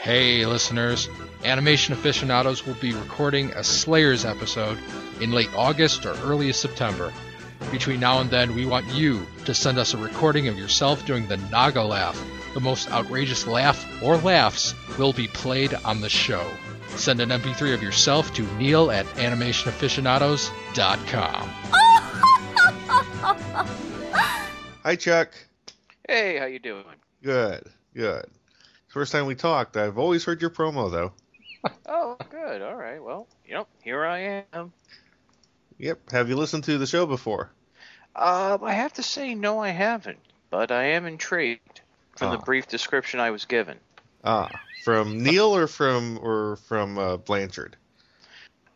Hey, listeners. Animation aficionados will be recording a Slayers episode in late August or early September. Between now and then, we want you to send us a recording of yourself doing the Naga laugh. The most outrageous laugh or laughs will be played on the show. Send an MP3 of yourself to neil at animationaficionados.com. Hi, Chuck. Hey, how you doing? Good, good. First time we talked. I've always heard your promo, though. Oh, good. All right. Well, yep. here I am. Yep. Have you listened to the show before? Um, I have to say, no, I haven't. But I am intrigued from the Ah. brief description I was given. Ah, from Neil or from or from uh, Blanchard?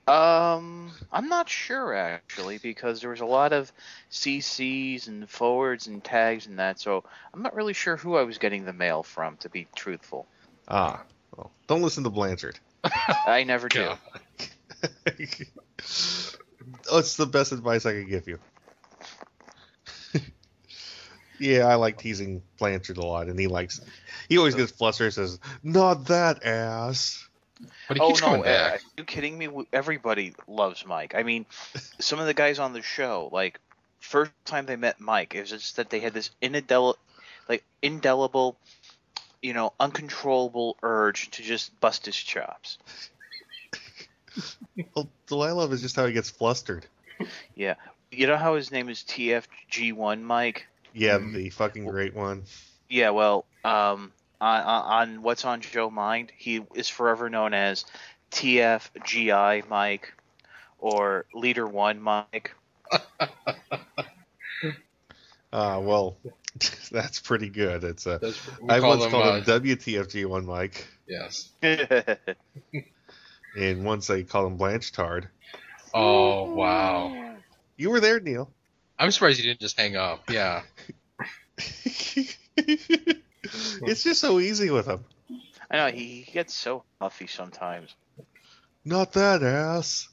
Um, I'm not sure actually because there was a lot of CCs and forwards and tags and that, so I'm not really sure who I was getting the mail from. To be truthful, Ah, well, don't listen to Blanchard. I never do. God. oh, it's the best advice I can give you. yeah, I like teasing Blanchard a lot, and he likes. He always gets flustered. and Says, "Not that ass." But he Oh keeps no! coming uh, back. Are you kidding me? Everybody loves Mike. I mean, some of the guys on the show, like first time they met Mike, it was just that they had this indelible, like indelible, you know, uncontrollable urge to just bust his chops. Well, what I love is just how he gets flustered. Yeah, you know how his name is TFG1 Mike. Yeah, Mhm. the fucking great one. Yeah, well, um, on, on on what's on Joe Mind, he is forever known as TFGI Mike or Leader One Mike. Uh, well, that's pretty good. It's a. That's, I call once them, called uh, him WTFG one Mike, Yes. and once I called him Blanchard. Oh, wow. You were there, Neil. I'm surprised you didn't just hang up. Yeah. It's just so easy with him. I know he, he gets so huffy sometimes. Not that ass.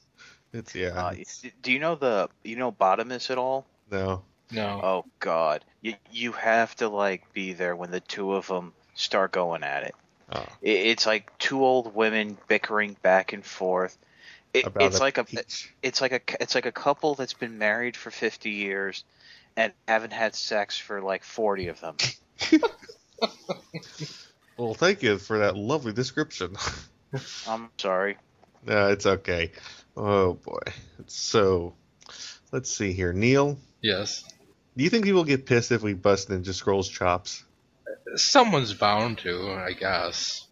It's yeah. Uh, it's- do you know the you know Bottomus at all? no. No. Oh God, you you have to like be there when the two of them start going at it. Oh, it it's like two old women bickering back and forth. It, about it's like a it's like a it's like a couple that's been married for 50 years and haven't had sex for like 40 of them. Well, thank you for that lovely description. I'm sorry. no, it's okay. Oh boy. So. Let's see here, Neil. Yes. Do you think people get pissed if we bust Ninja Scrolls chops? Someone's bound to, I guess.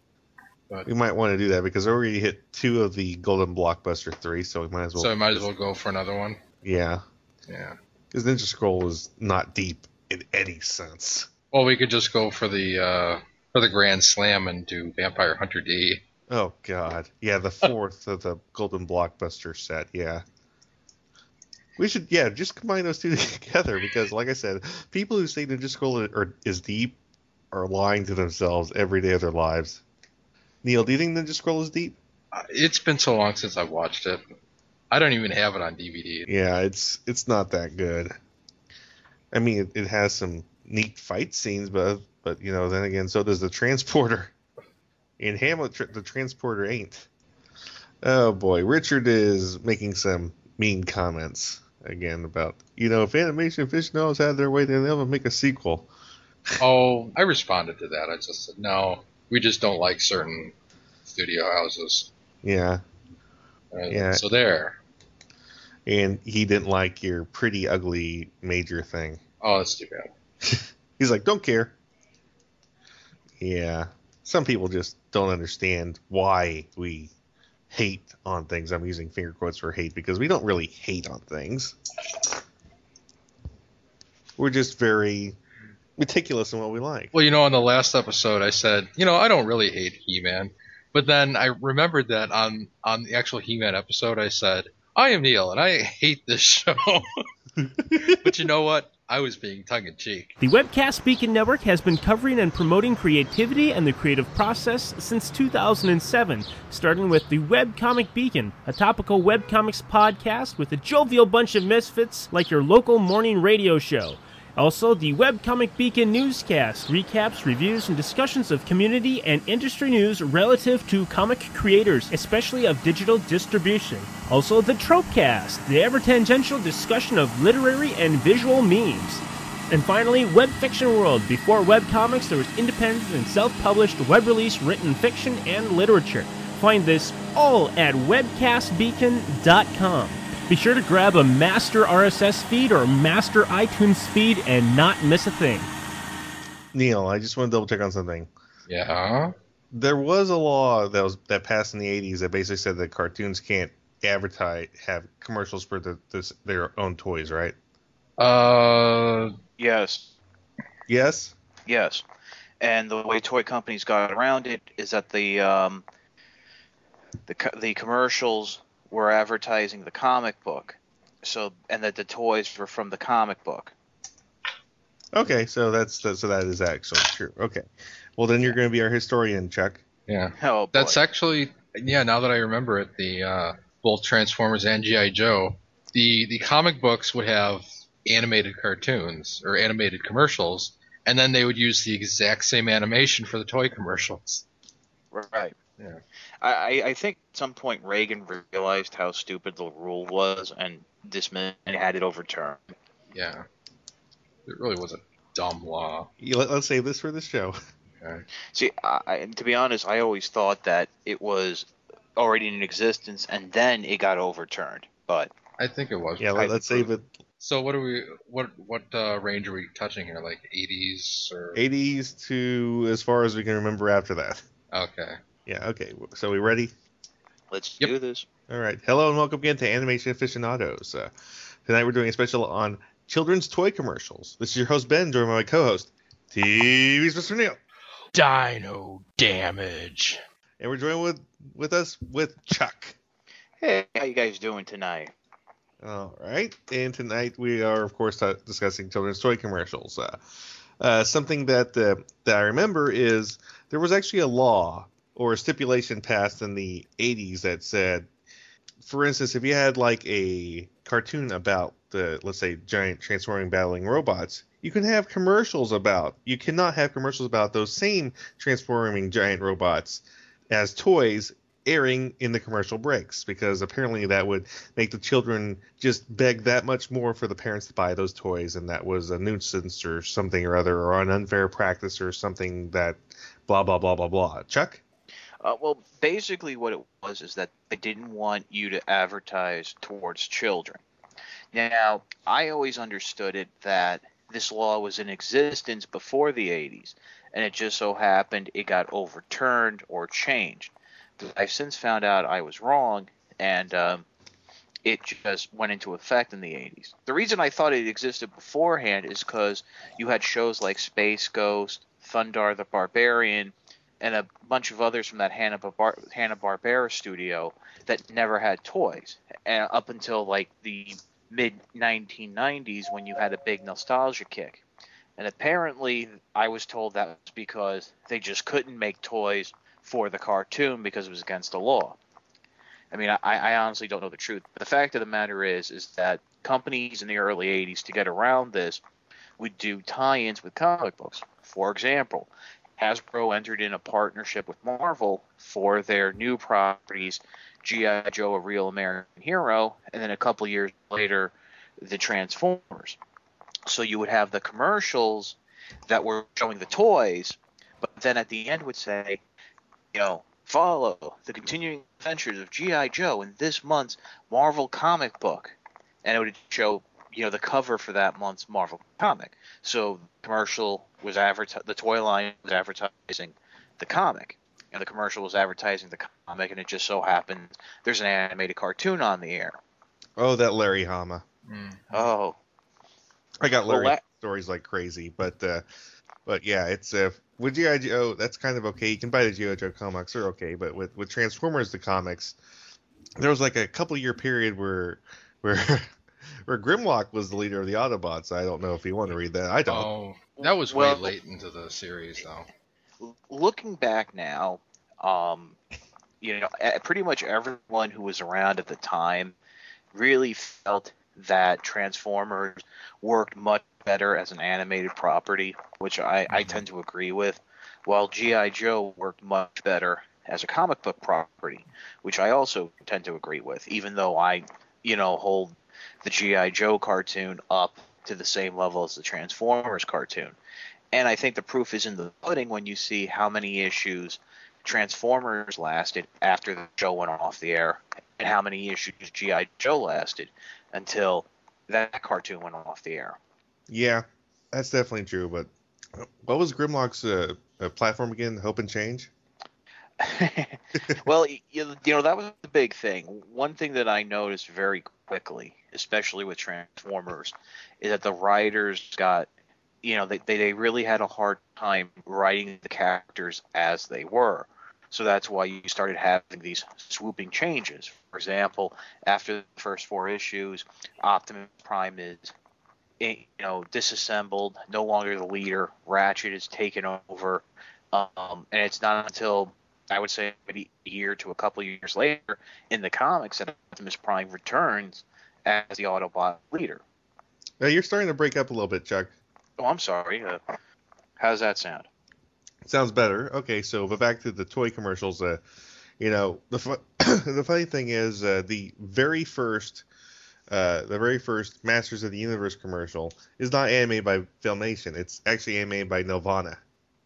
We might want to do that because we already hit two of the Golden Blockbuster three, so we might as well. So we might as well go for another one. Yeah, Yeah. because Ninja Scroll is not deep in any sense. Well, we could just go for the uh, for the Grand Slam and do Vampire Hunter D. Oh God, yeah, the fourth of the Golden Blockbuster set. Yeah, we should yeah just combine those two together because, like I said, people who say Ninja Scroll are, is deep are lying to themselves every day of their lives. Neil, do you think Ninja Scroll is deep? Uh, It's been so long since I've watched it. I don't even have it on DVD. Yeah, it's it's not that good. I mean, it, it has some neat fight scenes, but but you know, then again, so does the transporter. In Hamlet, tr- the transporter ain't. Oh boy, Richard is making some mean comments again about you know if animation aficionados had their way, then they'll make a sequel. Oh, I responded to that. I just said no. We just don't like certain studio houses. Yeah, Yeah. So there. and he didn't like your pretty ugly major thing. Oh, that's too bad. He's like, don't care. Yeah. Some people just don't understand why we hate on things. I'm using finger quotes for hate because we don't really hate on things. We're just very meticulous in what we like. Well, you know, on the last episode, I said, you know, I don't really hate He-Man, but then I remembered that on on the actual He-Man episode, I said, I am Neil, and I hate this show. but you know what? I was being tongue in cheek. The Webcast Beacon Network has been covering and promoting creativity and the creative process since 2007, starting with the Webcomic Beacon, a topical webcomics podcast with a jovial bunch of misfits like your local morning radio show. Also, the Webcomic Beacon newscast recaps, reviews, and discussions of community and industry news relative to comic creators, especially of digital distribution. Also, the Tropecast, the ever tangential discussion of literary and visual memes. And finally, Web Fiction World. Before webcomics, there was independent and self published web release written fiction and literature. Find this all at webcastbeacon.com. Be sure to grab a master RSS feed or master iTunes feed and not miss a thing. Neil, I just want to double check on something. Yeah. There was a law that was that passed in the 80s that basically said that cartoons can't advertise have commercials for the, this, their own toys, right? Uh, Yes, Yes. yes. And the way toy companies got around it is that the um, the the commercials were advertising the comic book, so and that the toys were from the comic book. Okay, so that's so that is actually true. Okay, well then you're going to be our historian, Chuck. yeah. Oh, boy. That's actually yeah. Now that I remember it, the uh, both Transformers and GI Joe, the the comic books would have animated cartoons or animated commercials, and then they would use the exact same animation for the toy commercials. Right. Yeah. I, I- I think at some point Reagan realized how stupid the rule was and dismissed and had it overturned. Yeah, it really was a dumb law. You, let, us save this for the show. Okay. See, I, I- to be honest, I always thought that it was already in existence and then it got overturned. But I think it was. Yeah, let, us save it. So what are we? What what uh, range are we touching here? Like 80s or? 80s to as far as we can remember after that. Okay. Yeah. Okay. So we ready? let's Yep. do this. All right. Hello and welcome again to Animation Aficionados. Uh, tonight we're doing a special on children's toy commercials. This is your host Ben, joined by my co-host TV's Mr. Neil, Dino damage. and we're joined with with us with Chuck. Hey, how you guys doing tonight? All right, and tonight we are, of course, uh, discussing children's toy commercials. Uh, uh, something that uh, that I remember is there was actually a law or a stipulation passed in the 80s that said, for instance, if you had like a cartoon about the, let's say, giant transforming battling robots, you can have commercials about. You cannot have commercials about those same transforming giant robots as toys airing in the commercial breaks because apparently that would make the children just beg that much more for the parents to buy those toys and that was a nuisance or something or other or an unfair practice or something that blah blah blah blah blah chuck Uh, well, basically, what it was is that they didn't want you to advertise towards children. Now, I always understood it that this law was in existence before the 80s, and it just so happened it got overturned or changed. I've since found out I was wrong, and um, it just went into effect in the 80s. The reason I thought it existed beforehand is because you had shows like Space Ghost, Thundarr the Barbarian, and a bunch of others from that Hanna Bar- Barbera studio that never had toys, and up until like the mid 1990s when you had a big nostalgia kick. And apparently, I was told that was because they just couldn't make toys for the cartoon because it was against the law. I mean, I, I honestly don't know the truth, but the fact of the matter is, is that companies in the early 80s to get around this would do tie-ins with comic books. For example, Hasbro entered in a partnership with Marvel for their new properties, G.I. Joe, a Real American Hero, and then a couple years later, the Transformers. So you would have the commercials that were showing the toys, but then at the end would say, you know, follow the continuing adventures of G.I. Joe in this month's Marvel comic book. And it would show, you know, the cover for that month's Marvel comic. So commercial was advertising the toy line was advertising the comic, and the commercial was advertising the comic, and it just so happened there's an animated cartoon on the air. oh that larry hama Mm. Oh, i got Well, larry stories like crazy but uh but yeah it's uh with gi joe that's kind of okay you can buy the gi joe comics they're okay but with with transformers the comics there was like a couple year period where where where grimlock was the leader of the autobots i don't know if you want to read that i don't Oh, that was Well- way late into the series, though. looking back now, um, you know, pretty much everyone who was around at the time really felt that Transformers worked much better as an animated property, which I, I tend to agree with, while G.I. Joe worked much better as a comic book property, which I also tend to agree with, even though I, you know, hold the G.I. Joe cartoon up to the same level as the Transformers cartoon. And I think the proof is in the pudding when you see how many issues Transformers lasted after the show went off the air, and how many issues G.I. Joe lasted until that cartoon went off the air. Yeah, that's definitely true. But what was Grimlock's uh, uh, platform again? Hope and Change. well, you, you know that was the big thing. One thing that I noticed very quickly, especially with Transformers, is that the writers got, you know, they they really had a hard time writing the characters as they were. So that's why you started having these swooping changes. For example, after the first four issues, Optimus Prime is you know disassembled, no longer the leader. Ratchet is taken over, um, and it's not until I would say maybe a year to a couple of years later in the comics that Optimus Prime returns as the Autobot leader. Now you're starting to break up a little bit, Chuck. Oh, I'm sorry. Uh, how does that sound? Sounds better. Okay, so but back to the toy commercials. Uh, you know, the fu- the funny thing is uh, the very first. Uh, the very first Masters of the Universe commercial is not animated by Filmation. It's actually animated by Nelvana.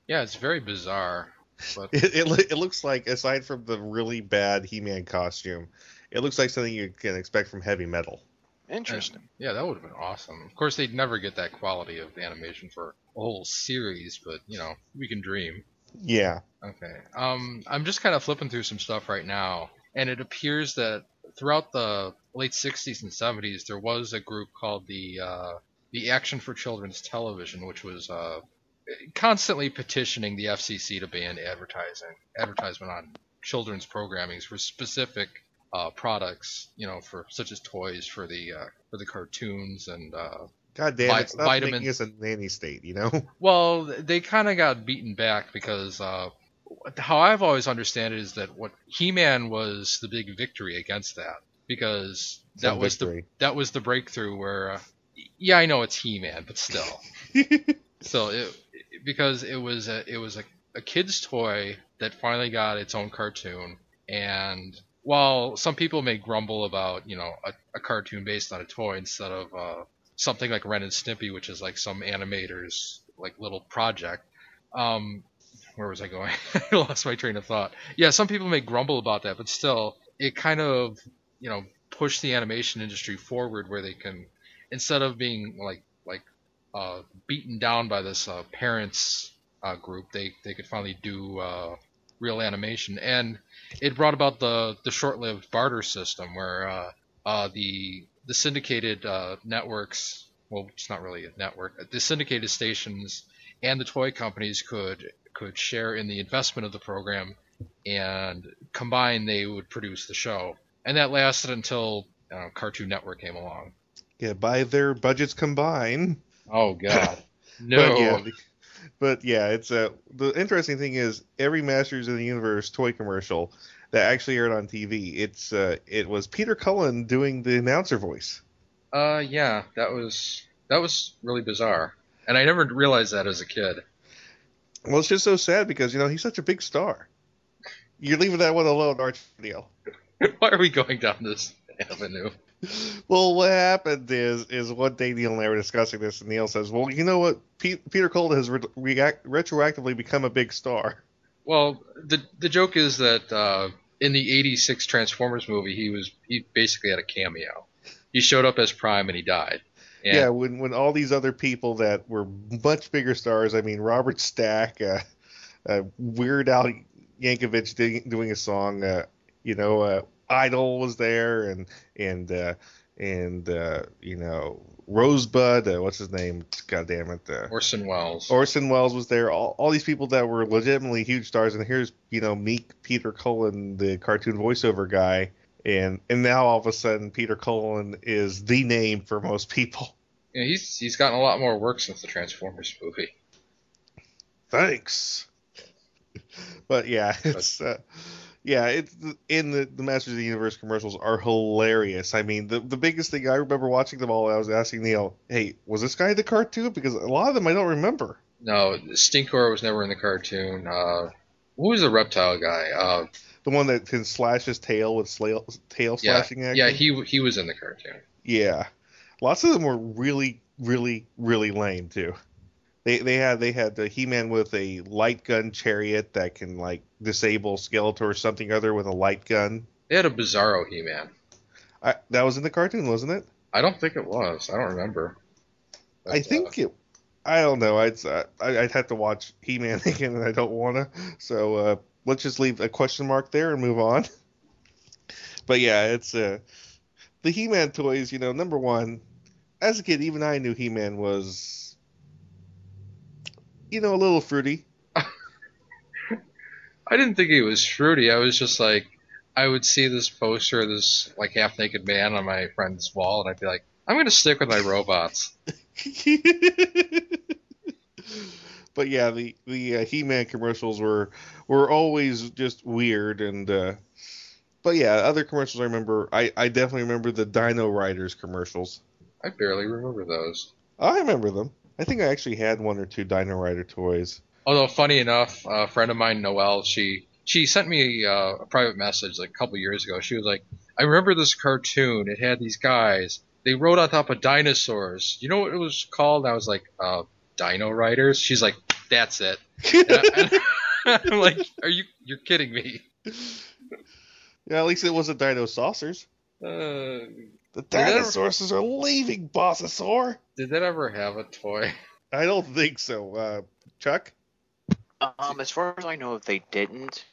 Yeah, it's very bizarre. But It, it, it looks like, aside from the really bad He-Man costume, it looks like something you can expect from heavy metal. Interesting. yeah, that would have been awesome. Of course, they'd never get that quality of animation for a whole series, but you know, we can dream. Yeah. Okay. Um, I'm just kind of flipping through some stuff right now, and it appears that throughout the late 60s and 70s, there was a group called the uh, the Action for Children's Television, which was uh, constantly petitioning the FCC to ban advertising advertisement on children's programmings for specific uh, products, you know, for such as toys for the uh, for the cartoons and uh, God damn Vi- it! Stop vitamin- making us a nanny state. You know. Well, they kind of got beaten back because uh, how I've always understood it is that what He-Man was the big victory against that because that Some was victory. the that was the breakthrough where uh, yeah I know it's He-Man but still still it because it was a it was a, a kid's toy that finally got its own cartoon and while some people may grumble about you know a, a cartoon based on a toy instead of uh, something like Ren and Stimpy, which is like some animator's like little project. Um, where was I going? I lost my train of thought. Yeah, some people may grumble about that, but still, it kind of you know pushed the animation industry forward where they can instead of being like like uh, beaten down by this uh, parents uh, group, they they could finally do uh, real animation, and it brought about the the short-lived barter system where uh, uh, the the syndicated networks, well, it's not really a network, the syndicated stations and the toy companies could could share in the investment of the program, and combined they would produce the show, and that lasted until Cartoon Network came along. yeah. By their budgets combined. Oh God, no. But yeah, but yeah, it's uh, the interesting thing is every Masters of the Universe toy commercial that actually aired on TV, it's uh, it was Peter Cullen doing the announcer voice. Uh, yeah, that was that was really bizarre, and I never realized that as a kid. Well, it's just so sad because you know he's such a big star. You're leaving that one alone, you, Neil? Why are we going down this avenue? Well, what happened is is one day Neil and I were discussing this, and Neil says, "Well, you know what? Pe- Peter Cullen has re- react- retroactively become a big star." Well, the the joke is that uh, in the '86 Transformers movie, he was he basically had a cameo. He showed up as Prime and he died. And, Yeah, when when all these other people that were much bigger stars, I mean Robert Stack, uh, uh, Weird Al Yankovic doing, doing a song, uh, you know, uh, Idle was there, and and uh, and uh, you know Rosebud, uh, what's his name? God damn it, uh, Orson Welles. Orson Welles was there. All, all these people that were legitimately huge stars, and here's you know meek Peter Cullen, the cartoon voiceover guy, and and now all of a sudden Peter Cullen is the name for most people. Yeah, he's he's gotten a lot more work since the Transformers movie. Thanks. but yeah, it's uh, Yeah, it's in the the Masters of the Universe commercials are hilarious. I mean, the the biggest thing I remember watching them all, I was asking Neil, "Hey, was this guy in the cartoon?" Because a lot of them I don't remember. No, Stinkor was never in the cartoon. Uh, who was the reptile guy? Uh, The one that can slash his tail with slail, tail yeah, slashing action. yeah, he he was in the cartoon. Yeah, lots of them were really, really, really lame too. They they had they had the He-Man with a light gun chariot that can like disable Skeletor or something other with a light gun. They had a Bizarro He-Man. I, that was in the cartoon, wasn't it? I don't think it was. I don't remember. But, I uh, think it. I don't know. I'd uh, I'd have to watch He-Man again, and I don't want to. So uh, let's just leave a question mark there and move on. But yeah, it's uh, the He-Man toys. You know, number one, as a kid, even I knew He-Man was, you know, a little fruity. I didn't think he was fruity. I was just like, I would see this poster of this like half naked man on my friend's wall, and I'd be like, I'm gonna stick with my robots. but yeah, the the uh, He-Man commercials were were always just weird and. uh but yeah, other commercials I remember. I, I definitely remember the Dino Riders commercials. I barely remember those. I remember them. I think I actually had one or two Dino Rider toys. Although funny enough, a friend of mine, Noelle, she she sent me uh, a private message like a couple years ago. She was like, "I remember this cartoon. It had these guys. They rode on top of dinosaurs. You know what it was called?" I was like, uh, "Dino Riders." She's like, "That's it." I, I'm like, "Are you you're kidding me?" yeah, at least it wasn't Dino Saucers. Uh, The that ever- dinosaurs are leaving, Bossasaur. did that ever have a toy? I don't think so. Uh, Chuck? Um, as far as I know, they didn't.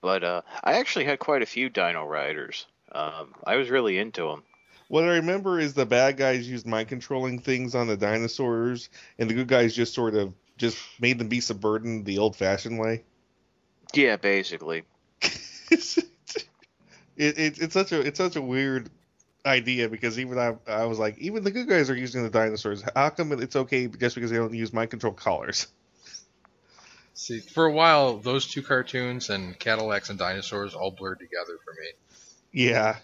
But uh, I actually had quite a few Dino Riders. Um, I was really into them. What I remember is the bad guys used mind controlling things on the dinosaurs, and the good guys just sort of just made them be subburdened the old fashioned way. Yeah, basically. it's, it, it, it's such a it's such a weird idea because even I I was like even the good guys are using the dinosaurs. How come it's okay just because they don't use mind control collars? See, for a while, those two cartoons and Cadillacs and dinosaurs all blurred together for me. Yeah,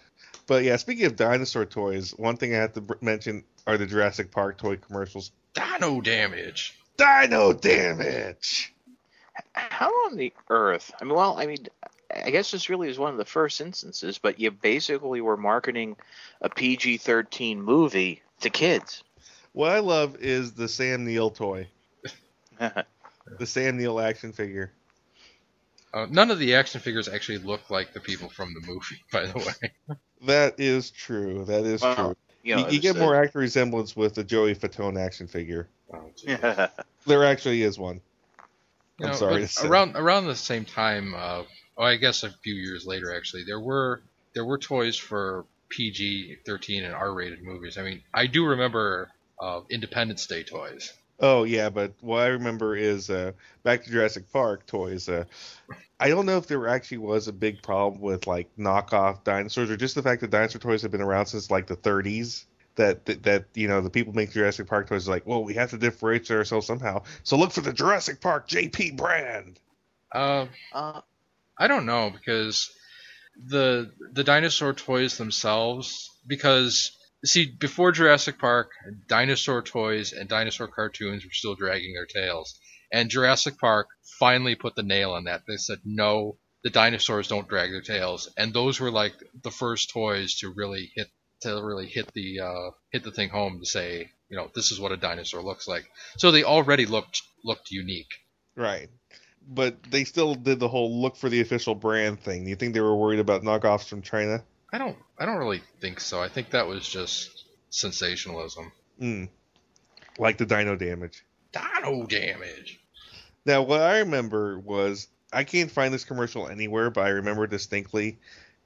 but yeah. Speaking of dinosaur toys, one thing I have to mention are the Jurassic Park toy commercials. Dino damage. Dino damage. How on the earth? I mean, well, I mean, I guess this really is one of the first instances, but you basically were marketing a PG-13 movie to kids. What I love is the Sam Neill toy, the Sam Neill action figure. Uh, none of the action figures actually look like the people from the movie, by the way. That is true. That is Well, true. you, know, you, you get it's, more accurate resemblance with the Joey Fatone action figure. Oh, There actually is one. You I'm know, sorry but to say. Around around the same time, uh, oh, I guess a few years later, actually, there were there were toys for PG-13 and R-rated movies. I mean, I do remember uh, Independence Day toys. Oh yeah, but what I remember is uh, back to Jurassic Park toys. Uh, I don't know if there actually was a big problem with like knockoff dinosaurs, or just the fact that dinosaur toys have been around since like the 30s. That, that that you know the people make Jurassic Park toys are like, well, we have to differentiate ourselves somehow. So look for the Jurassic Park JP brand. Uh, uh, I don't know because the the dinosaur toys themselves because see before Jurassic Park dinosaur toys and dinosaur cartoons were still dragging their tails. And Jurassic Park finally put the nail on that. They said no the dinosaurs don't drag their tails. And those were like the first toys to really hit to really hit the uh, hit the thing home to say you know this is what a dinosaur looks like. So they already looked looked unique. Right. But they still did the whole look for the official brand thing. Do you think they were worried about knockoffs from China? I don't I don't really think so. I think that was just sensationalism. Mm. Like the dino damage. Dino damage. Now, what I remember was I can't find this commercial anywhere, but I remember distinctly.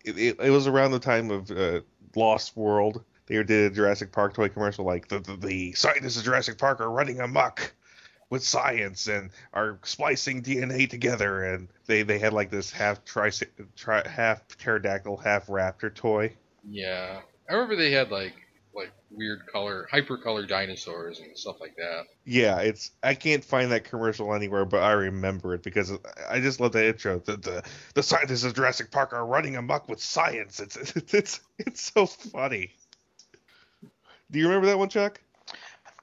It, it, it was around the time of uh, Lost World. They did a Jurassic Park toy commercial, like the, the the scientists of Jurassic Park are running amok with science and are splicing DNA together, and they they had like this half tri, tri half pterodactyl, half raptor toy. Yeah. I remember they had like like weird color, hyper color dinosaurs and stuff like that. Yeah, it's I can't find that commercial anywhere, but I remember it because I just love the intro. The the, the scientists of Jurassic Park are running amok with science. It's it's it's, it's so funny. Do you remember that one, Chuck?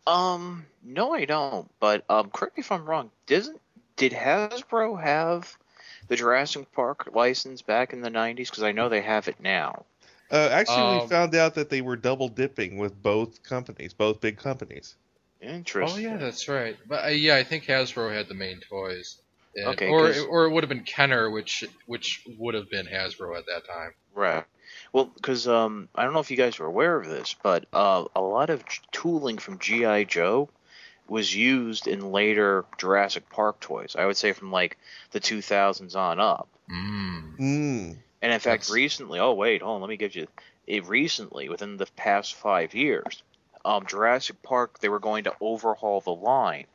Um, no, I don't. But um, correct me if I'm wrong. Doesn't did Hasbro have the Jurassic Park license back in the '90s? Because I know they have it now. Uh, actually, we Um, found out that they were double dipping with both companies, both big companies. Interesting. Oh yeah, that's right. But uh, yeah, I think Hasbro had the main toys. And- Okay, or 'cause- or it would have been Kenner, which which would have been Hasbro at that time. Right. Well, because um, I don't know if you guys are aware of this, but uh, a lot of tooling from GI Joe was used in later Jurassic Park toys. I would say from like the 2000s on up. Mm. Mm. And in fact, That's- recently, oh wait, hold on, let me give you it. Recently, within the past five years, um, Jurassic Park they were going to overhaul the line,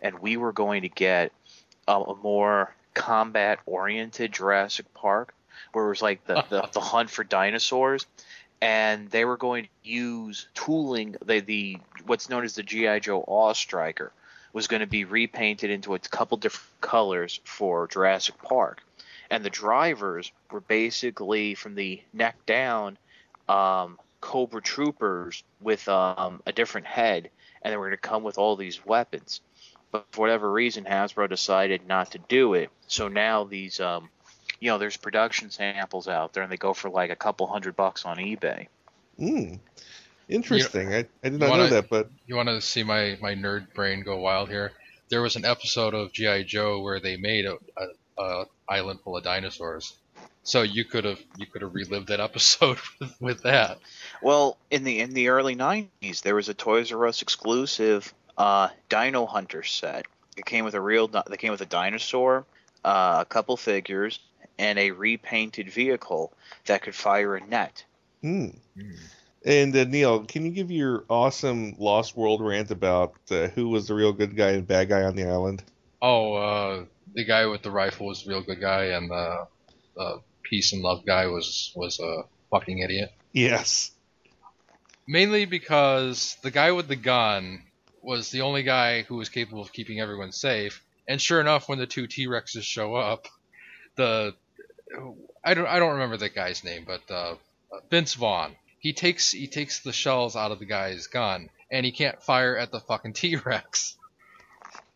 and we were going to get um, a more combat-oriented Jurassic Park, where it was like the, the, the hunt for dinosaurs, and they were going to use tooling. The the what's known as the GI Joe Awe Striker was going to be repainted into a couple different colors for Jurassic Park and the drivers were basically from the neck down um, Cobra troopers with um, a different head, and they were going to come with all these weapons. But for whatever reason, Hasbro decided not to do it. So now these, um, you know, there's production samples out there, and they go for like a couple hundred bucks on eBay. Mm. Interesting. I, I did not wanna- know that, but You want to see my my nerd brain go wild here? There was an episode of GI Joe where they made a, a, a island full of dinosaurs. So you could have you could have relived that episode with, with that. Well, in the in the early '90s, there was a Toys R Us exclusive uh, Dino Hunter set. It came with a real. di- They came with a dinosaur, uh, a couple figures, and a repainted vehicle that could fire a net. mm. And uh, Neil, can you give your awesome Lost World rant about uh, who was the real good guy and bad guy on the island? Oh, uh, the guy with the rifle was the real good guy, and the, the peace and love guy was was a fucking idiot. Yes. Mainly because the guy with the gun was the only guy who was capable of keeping everyone safe. And sure enough, when the two T Rexes show up, the I don't I don't remember that guy's name, but uh, Vince Vaughn. He takes he takes the shells out of the guy's gun, and he can't fire at the fucking T Rex,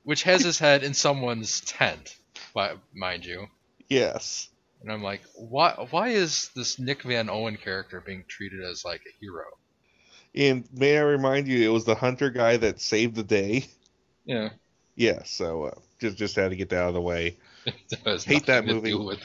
which has his head in someone's tent, mi- mind you. Yes. And I'm like, why why is this Nick Van Owen character being treated as like a hero? And may I remind you, it was the hunter guy that saved the day. Yeah. Yeah. So uh, just just had to get that out of the way. That Hate that movie. with-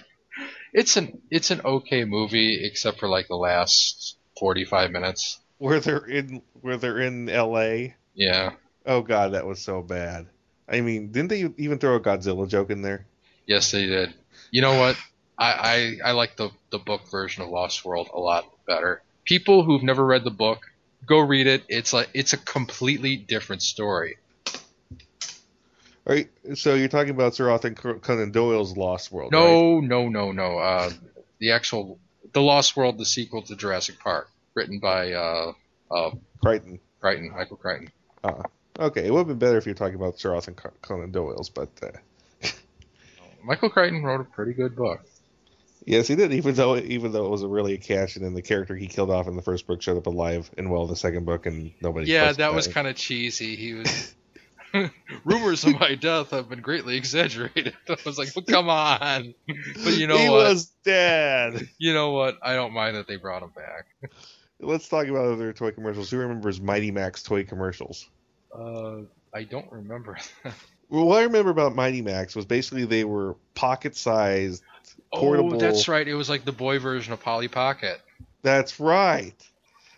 It's an it's an okay movie except for like the last 45 minutes. Where they're in where they're in L.A. Yeah. Oh God, that was so bad. I mean, didn't they even throw a Godzilla joke in there? Yes, they did. You know what? I, I, I like the, the book version of Lost World a lot better. People who've never read the book, go read it. It's like it's a completely different story. All right. So you're talking about Sir Arthur Conan Doyle's Lost World? right? No, no, no, no. Uh, the actual the Lost World, the sequel to Jurassic Park, written by uh, uh, Crichton. Crichton, Michael Crichton. Okay, it would have been better if you were talking about Sir Arthur Conan Doyle's, but uh, Michael Crichton wrote a pretty good book. Yes, he did. Even though even though it was really a cash and then the character he killed off in the first book showed up alive in well in the second book, and nobody. Yeah, that was kind of cheesy. He was. Rumors of my death have been greatly exaggerated. I was like, well, come on. But you know he what? was dead. You know what? I don't mind that they brought him back. Let's talk about other toy commercials. Who remembers Mighty Max toy commercials? Uh, I don't remember. Well, what I remember about Mighty Max was basically they were pocket-sized, portable. Oh, that's right. It was like the boy version of Polly Pocket. That's right.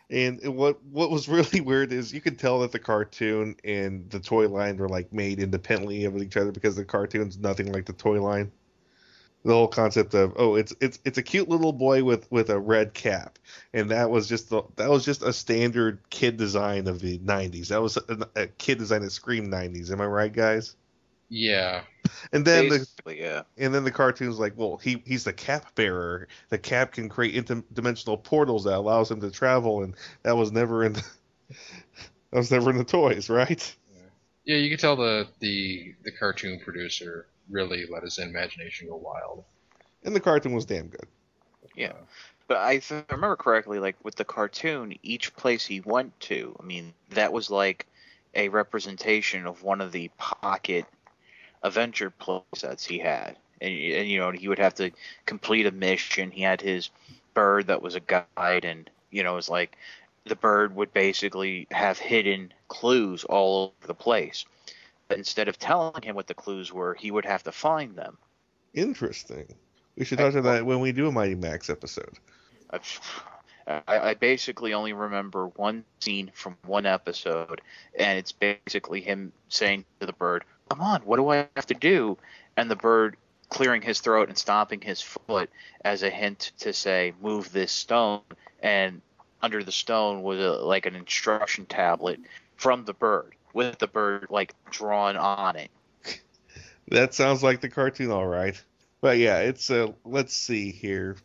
And what what was really weird is you could tell that the cartoon and the toy line were like made independently of each other because the cartoon's nothing like the toy line. The whole concept of oh it's it's it's a cute little boy with with a red cap, and that was just the that was just a standard kid design of the '90s. That was a, a kid design that screamed '90s. Am I right, guys? Yeah. And then the yeah. and then the cartoon's like, well, he he's the cap bearer. The cap can create interdimensional portals that allows him to travel, and that was never in the, I was never in the toys, right? Yeah, you can tell the the the cartoon producer really let his imagination go wild. And the cartoon was damn good. Yeah. But I, if I remember correctly, like with the cartoon, each place he went to, I mean, that was like a representation of one of the pocket adventure play sets he had. And, and you know, he would have to complete a mission. He had his bird that was a guide, and you know, it was like the bird would basically have hidden clues all over the place. But instead of telling him what the clues were, he would have to find them. Interesting. We should talk about that when we do a Mighty Max episode. I, I basically only remember one scene from one episode, and it's basically him saying to the bird, "Come on, what do I have to do?" And the bird clearing his throat and stomping his foot as a hint to say, "Move this stone." And under the stone was a, like an instruction tablet from the bird, with the bird like drawn on it. That sounds like the cartoon, all right. But yeah, it's uh let's see here.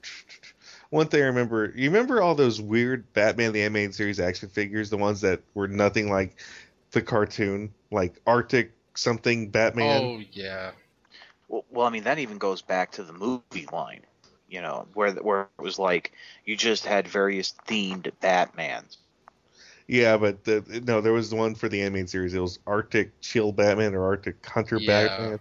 One thing I remember, you remember all those weird Batman the Animated Series action figures, the ones that were nothing like the cartoon, like Arctic something Batman. Oh yeah. Well, well, I mean that even goes back to the movie line, you know, where where it was like you just had various themed Batmans. Yeah, but the, no, there was one for the animated series. It was Arctic Chill Batman or Arctic Hunter Yeah. Batman.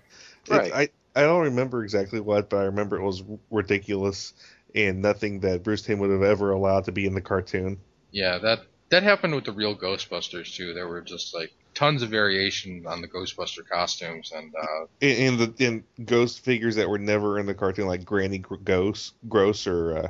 It's- Right. I I don't remember exactly what, but I remember it was ridiculous and nothing that Bruce Timm would have ever allowed to be in the cartoon. Yeah, that that happened with the real Ghostbusters too. There were just like tons of variation on the Ghostbuster costumes, and uh, the in ghost figures that were never in the cartoon, like Granny Gr- Ghost, Gross, or uh,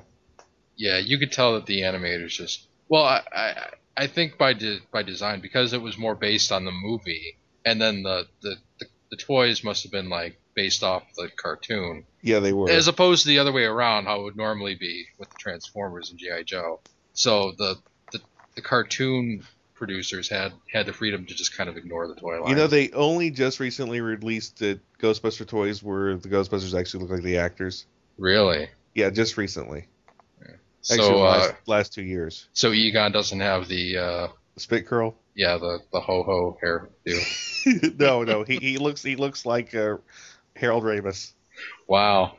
yeah, you could tell that the animators just well, I I, I think by de- by design because it was more based on the movie, and then the the, the, the toys must have been like based off the cartoon, yeah, they were. as opposed to the other way around, how it would normally be with the Transformers and GI Joe. So the the, the cartoon producers had had the freedom to just kind of ignore the toy line. you know, they only just recently released the Ghostbuster toys where the Ghostbusters actually look like the actors. really. Yeah, just recently. So Actually, uh, last, last two years. so Egon doesn't have the uh, Spit curl. yeah the the ho ho hair no, no, he, he looks he looks like uh, Harold Ramis. Wow.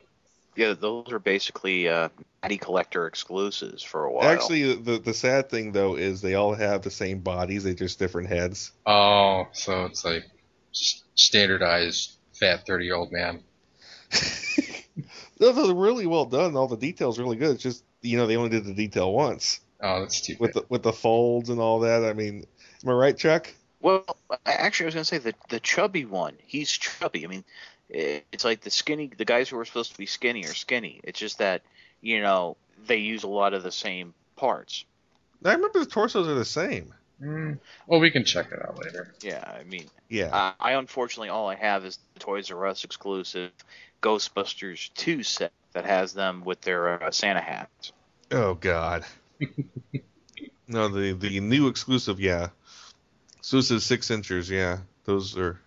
Yeah, those are basically uh, Matty Collector exclusives for a while. Actually, the the sad thing though is they all have the same bodies, they just different heads. Oh, so it's like standardized fat thirty year old man. no, they're really well done. All the details really good. It's just you know they only did the detail once Oh, that's too with the with the folds and all that. I mean, am I right, Chuck? well, actually, I was gonna say the the chubby one. He's chubby. I mean, i- it's like the skinny. The guys who are supposed to be skinny are skinny. It's just that you know they use a lot of the same parts. I remember the torsos are the same. Mm, well, we can check it out later. Yeah, I mean, Yeah. I, I unfortunately all I have is the Toys R Us exclusive Ghostbusters 2 set that has them with their uh, Santa hats. Oh God. no, the the new exclusive, yeah. Exclusive six inches, yeah. Those are.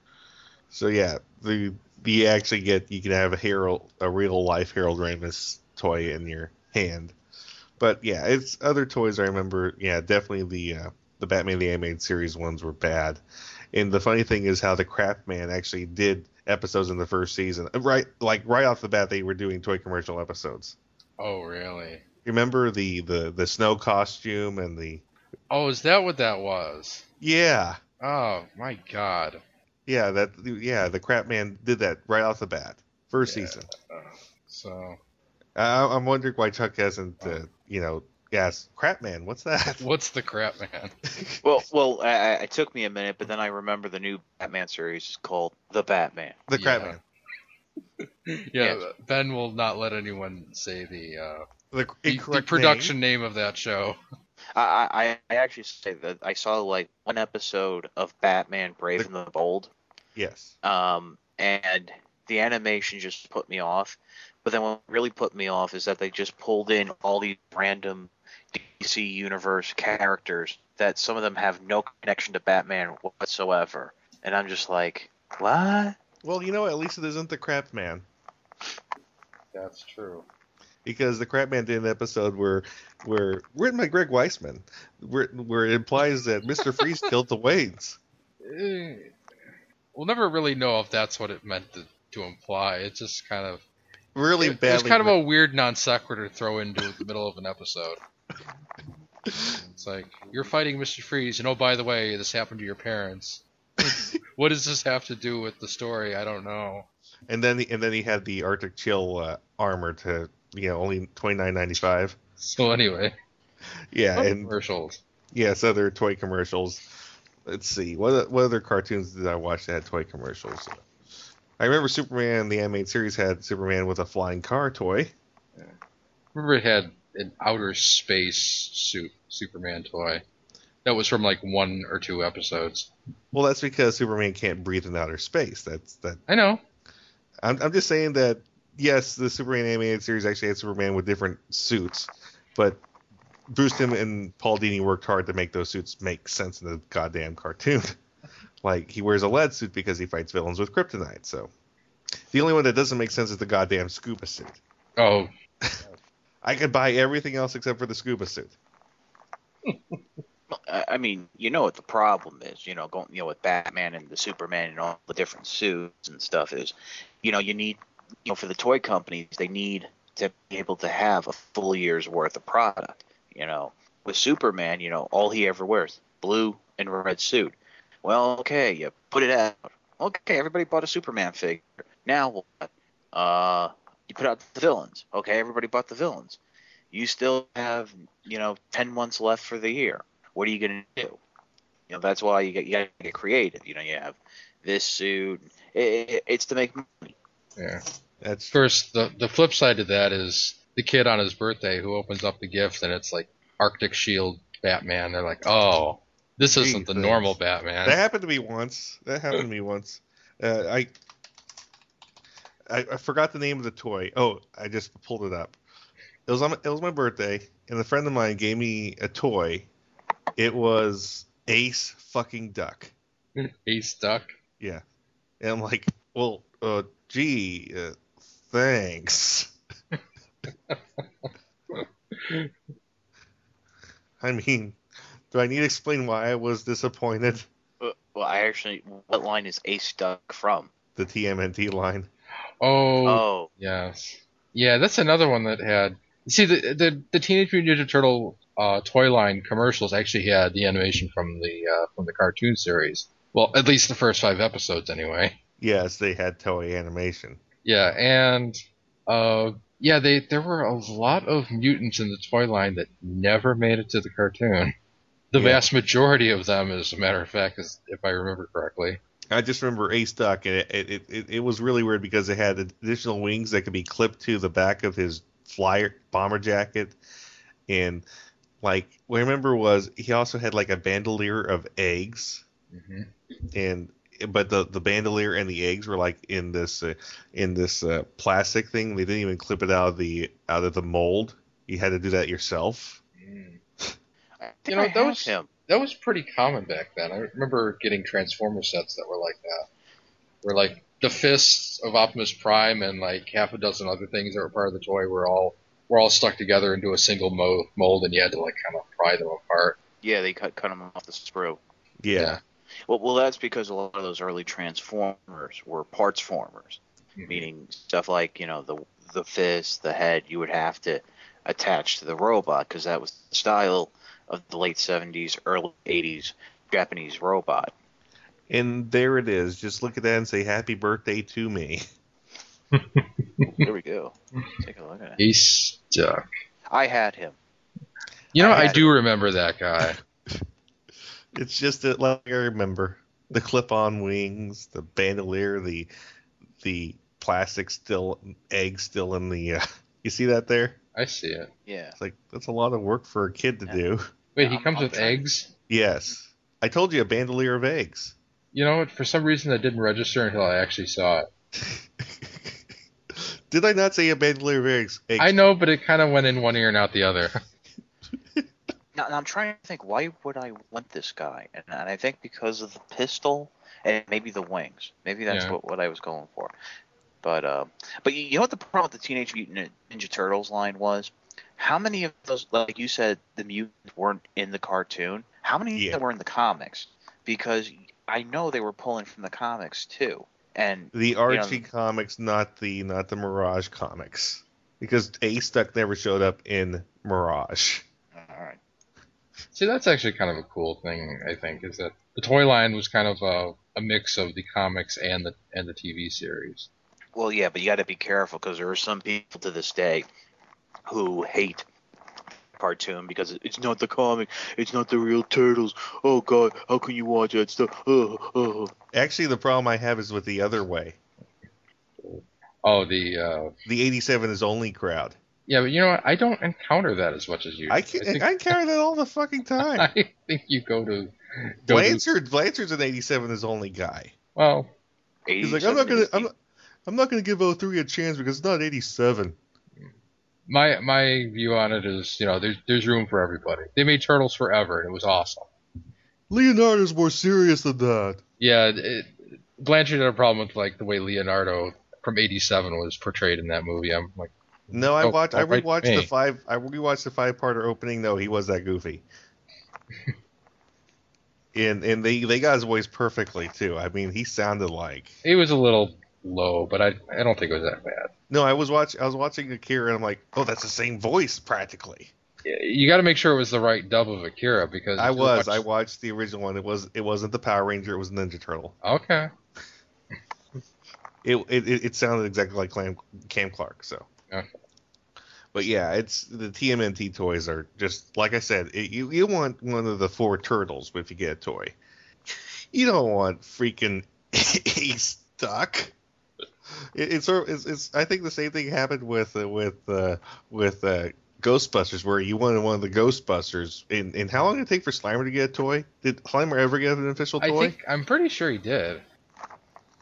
So yeah, the you actually get you can have a Harold a real life Harold Ramis toy in your hand. But yeah, it's other toys I remember. Yeah, definitely the uh, the Batman the Animated Series ones were bad. And the funny thing is how the Crap Man actually did episodes in the first season. Right, like right off the bat, they were doing toy commercial episodes. Oh, really? Remember the the the snow costume and the Oh, is that what that was? yeah Oh my God. Yeah that yeah the crap man did that right off the bat first Yeah. season. So I, I'm wondering why Chuck hasn't uh, you know asked crap man what's that? what's the crap, man? Well, well, I, I- it took me a minute, but then I remember the new Batman series is called The Batman. the crap Yeah. man. yeah, Yes. Ben will not let anyone say the uh, The, the, the production name. name of that show. I, I, I actually say that I saw like one episode of Batman Brave and the Bold, Yes. um, and the animation just put me off. But then what really put me off is that they just pulled in all these random DC universe characters that some of them have no connection to Batman whatsoever, and I'm just like, what? Well, you know at least it isn't the crap man. That's true. because the Crap Man did an episode where where written by Greg Weisman, where where it implies that Mister Freeze killed the Waynes. We'll never really know if that's what it meant to, to imply. It's just kind of Really it, badly. It's kind of a weird non sequitur to throw into the middle of an episode. It's like you're fighting Mr. Freeze, and oh by the way, this happened to your parents. what does this have to do with the story? I don't know. and then and then he had the Arctic Chill uh, armor to you know only twenty nine ninety five. So anyway, Yeah, and commercials. yes, other toy commercials. Let's see what what other cartoons did I watch that had toy commercials? I remember Superman the animated series had Superman with a flying car toy. Remember it had an outer space suit Superman toy. That was from like one or two episodes. Well, that's because Superman can't breathe in outer space. That's that. I know. I'm, I'm just saying that yes, the Superman animated series actually had Superman with different suits, but Bruce Timm and Paul Dini worked hard to make those suits make sense in the goddamn cartoon. like he wears a lead suit because he fights villains with kryptonite. So the only one that doesn't make sense is the goddamn scuba suit. Oh, I could buy everything else except for the scuba suit. I I mean, you know what the problem is, you know, going, you know, with Batman and the Superman and all the different suits and stuff is, you know, you need, you know, for the toy companies, they need to be able to have a full year's worth of product. You know, with Superman, you know, all he ever wears blue and red suit. Well, okay, you put it out. Okay, everybody bought a Superman figure. Now what? Uh, you put out the villains. Okay, everybody bought the villains. You still have, you know, ten months left for the year what are you going to do? You know, that's why you get you got to get creative. You know, you have this suit. It, it, it's to make money. yeah. That's course, the the flip side to that is the kid on his birthday who opens up the gift and it's like Arctic Shield Batman. They're like, oh, this isn't the Jesus. normal Batman. That happened to me once. That happened to me once. Uh, I, I I forgot the name of the toy. Oh, I just pulled it up. It was on my, it was my birthday, and a friend of mine gave me a toy. It was Ace fucking Duck. Ace Duck. Yeah, and I'm like, well, uh, gee, uh, thanks. I mean, do I need to explain why I was disappointed? Uh, Well, I actually, what line is Ace Duck from? The TMNT line. Oh, Oh, yes, yeah. That's another one that had. See, the the, the Teenage Mutant Ninja Turtle uh, toy line commercials actually had the animation from the uh, from the cartoon series. Well, at least the first five episodes, anyway. Yes, they had toy animation. Yeah, and uh, yeah, they there were a lot of mutants in the toy line that never made it to the cartoon. The Yeah. vast majority of them, as a matter of fact, is, if I remember correctly. I just remember Ace Duck, and it, it, it, it was really weird because it had additional wings that could be clipped to the back of his flyer bomber jacket, and like what I remember was he also had like a bandolier of eggs, hmm and but the the bandolier and the eggs were like in this uh, in this uh, plastic thing. They didn't even clip it out of the out of the mold. You had to do that yourself. I think You know, I have those- him. That was pretty common back then. I remember getting Transformer sets that were like that, where like the fists of Optimus Prime and like half a dozen other things that were part of the toy were all were all stuck together into a single mo- mold, and you had to like kind of pry them apart. Yeah, they cut cut him off the sprue. Yeah. Yeah. Well, well, that's because a lot of those early Transformers were parts formers, Mhm. meaning stuff like you know the the fist, the head. You would have to attach to the robot because that was the style of the late '70s, early '80s Japanese robot. And there it is. Just look at that and say happy birthday to me. There we go. Take a look at it. Ace Duck. I had him. You know, I I, had do remember that guy. It's just that, like I remember the clip-on wings, the bandolier, the the plastic still egg still in the. Uh, you see that there? I see it. Yeah. It's like that's a lot of work for a kid to Yeah. do. Wait, Yeah, he I'm- comes I'm with trying- eggs. Yes, I told you a bandolier of eggs. You know what? For some reason, that didn't register until I actually saw it. Did I not say a bandolier of eggs? eggs? I know, but it kind of went in one ear and out the other. Now, now I'm trying to think why would I want this guy, and, and I think because of the pistol and maybe the wings. Maybe that's Yeah. what, what I was going for. But uh, but you know what the problem with the Teenage Mutant Ninja Turtles line was? How many of those, like you said, the mutants weren't in the cartoon? How many Yeah. of them were in the comics? Because I know they were pulling from the comics too. And The Archie comics, not the not the Mirage comics, because Ace Duck never showed up in Mirage. All right, See, that's actually kind of a cool thing. I think is that the toy line was kind of a, a mix of the comics and the and the TV series. well, yeah, but you got to be careful because there are some people to this day who hate cartoon because it's not the comic, it's not the real turtles. Oh God, how can you watch that stuff? Oh, oh. Actually, the problem I have is with the other way. Oh, the uh, The '87 is only crowd. Yeah, but you know what? I don't encounter that as much as you. I can think, I carry that all the fucking time. I think you go to go to Blanchard Blanchard's an '87 is only guy. well. He's like, I'm not gonna I'm not, I'm not gonna give 03 a chance because it's not '87. My my view on it is, you know, there's there's room for everybody. They made Turtles forever, and it was awesome. Leonardo's more serious than that. Yeah, it, Blanchard had a problem with like the way Leonardo from '87 was portrayed in that movie. I'm like, No, I Oh, watched. I rewatched me. the five. I rewatched the five parter opening. No, he was that goofy. and and they they got his voice perfectly too. I mean, he sounded like. he was a little low, but I I don't think it was that bad. No, I was watch. I was watching Akira, and I'm like, oh, that's the same voice practically. You got to make sure it was the right dub of Akira because I was. watch- I watched the original one. It was. It wasn't the Power Ranger. It was Ninja Turtle. okay. It it, it it sounded exactly like Cam, Cam Clark. So. Okay. But yeah, it's the TMNT toys are just like I said. It, you you want one of the four turtles if you get a toy. You don't want freaking Ace Duck. It, it's sort of it's, it's I think the same thing happened with uh, with uh, with uh, Ghostbusters where you wanted one of the Ghostbusters. And, and how long did it take for Slimer to get a toy? Did Slimer ever get an official toy? I think I'm pretty sure he did.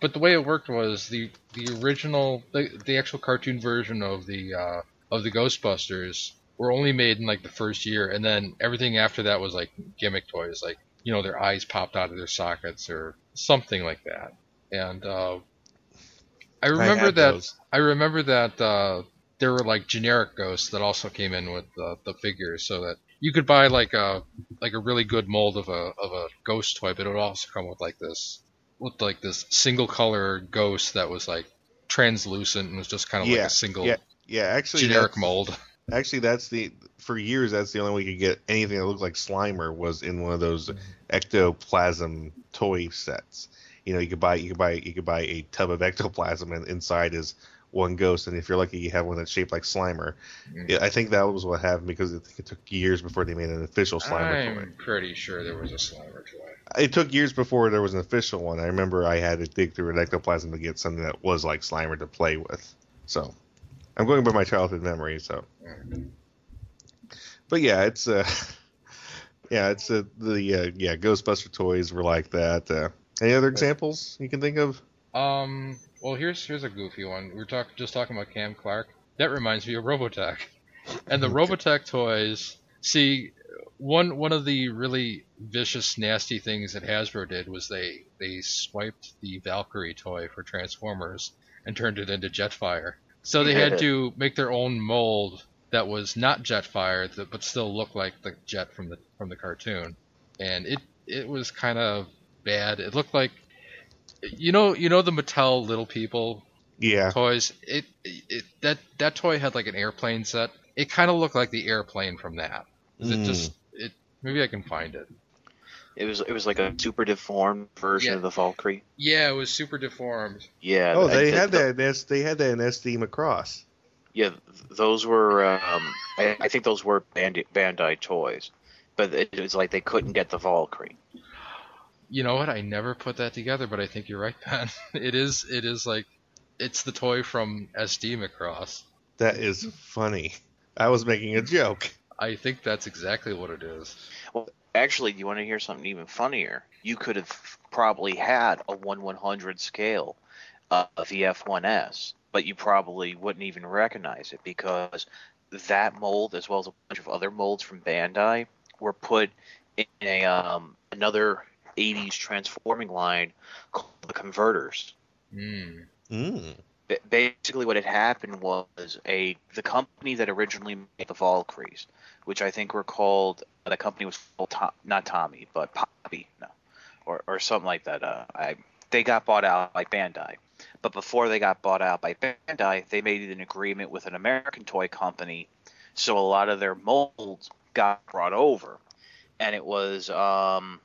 But the way it worked was the the original the, the actual cartoon version of the uh, of the Ghostbusters were only made in like the first year, and then everything after that was like gimmick toys, like you know their eyes popped out of their sockets or something like that. And uh, I remember had that those. I remember that uh, there were like generic ghosts that also came in with the, the figures, so that you could buy like a like a really good mold of a of a ghost toy, but it would also come with like this looked like this single color ghost that was like translucent and was just kind of like a single yeah, Yeah, actually, generic that's- mold. Actually, that's the for years that's the only way you could get anything that looked like Slimer was in one of those ectoplasm toy sets. You know, you could buy you could buy you could buy a tub of ectoplasm and inside is one ghost, and if you're lucky, you have one that's shaped like Slimer. Mm. Yeah, I think that was what happened because I think it took years before they made an official Slimer toy. I'm pretty sure there was a Slimer toy. It took years before there was an official one. I remember I had to dig through an ectoplasm to get something that was like Slimer to play with. So I'm going by my childhood memory. So, but yeah, it's uh, yeah, it's uh, the uh, yeah Ghostbuster toys were like that. Uh, any other examples you can think of? Um. Well, here's here's a goofy one. We were talk, just talking about Cam Clark. That reminds me of Robotech, and the Robotech toys. See, one one of the really vicious, nasty things that Hasbro did was they they swiped the Valkyrie toy for Transformers and turned it into Jetfire. So they had to make their own mold that was not Jetfire, but still looked like the jet from the from the cartoon, and it it was kind of bad. It looked like you know you know the Mattel Little People Yeah, toys. It, it that that toy had like an airplane set. It kind of looked like the airplane from that. Mm. It just it maybe I can find it. It was it was like a super deformed version Yeah. of the Valkyrie. Yeah, it was super deformed. Yeah. Oh, they the- had the- that. In S- they had that in SD Macross. Yeah, those were. Um, I, I think those were Bandai, Bandai toys, but it was like they couldn't get the Valkyrie. You know what? I never put that together, but I think you're right, Ben. It is it is like it's the toy from SD Macross. That is funny. I was making a joke. I think that's exactly what it is. Actually, do you want to hear something even funnier? You could have probably had a one one hundred scale uh, of the F1S, but you probably wouldn't even recognize it because that mold, as well as a bunch of other molds from Bandai, were put in a um, another '80s transforming line called the Converters. Hmm. Mm. Ba- basically what had happened was a the company that originally made the Valkyries, which I think were called the company was called Tom, not Tommy but Poppy, no, or or something like that. Uh, I they got bought out by Bandai, but before they got bought out by Bandai, they made an agreement with an American toy company, so a lot of their molds got brought over, and it was um.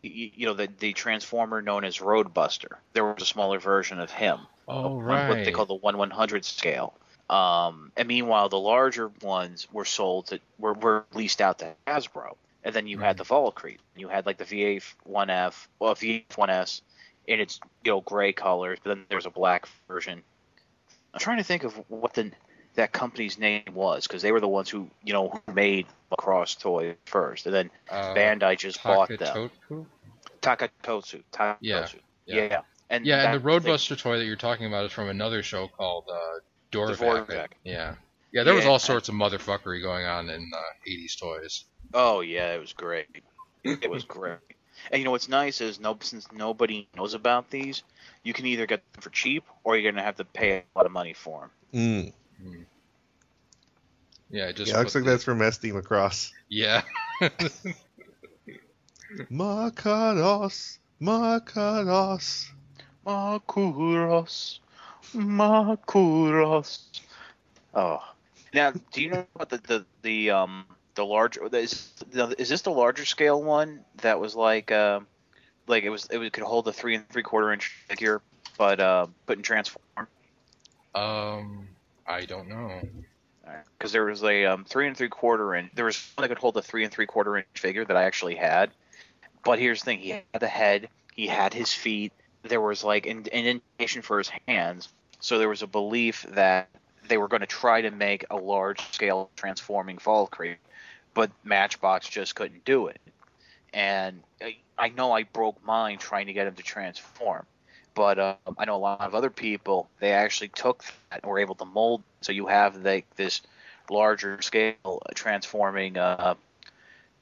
You, you know the the transformer known as Roadbuster. There was a smaller version of him Oh on right. what they call the one one hundred scale. Um, and meanwhile, the larger ones were sold to were, were leased out to Hasbro. And then you had the Valkyrie. You had like the VA1F, well VA1S, in its you know gray colors. But then there's a black version. I'm trying to think of what the that company's name was because they were the ones who you know who made Macross toy first, and then uh, Bandai just bought them. Takatoku? Takatotsu. Takatotsu. Yeah, Yeah. yeah. And Yeah, and the that thing- Roadbuster toy that you're talking about is from another show called uh, Dorvack. Dorvack. Yeah, yeah. There was all sorts of motherfuckery going on in uh, '80s toys. Oh yeah, it was great. It was great. And you know what's nice is no since nobody knows about these, you can either get them for cheap or you're gonna have to pay a lot of money for them. Mm. Yeah, it just Yeah, looks like the- that's from SD Macross. Yeah, Makaros, Makaros. Makuros, Makuros. Oh, now do you know about the the the um the larger is is this the larger scale one that was like um like it was it was, could hold a three and three quarter inch figure but uh but in transform um, I don't know. because there was a um, three and three quarter inch. There was one that could hold a three and three quarter inch figure that I actually had. But here's the thing: he had the head, he had his feet. There was like an an indentation for his hands. So there was a belief that they were going to try to make a large scale transforming Valkyrie, but Matchbox just couldn't do it. And I, I know I broke mine trying to get him to transform but um, I know a lot of other people they actually took that and were able to mold. So you have like this larger scale transforming uh,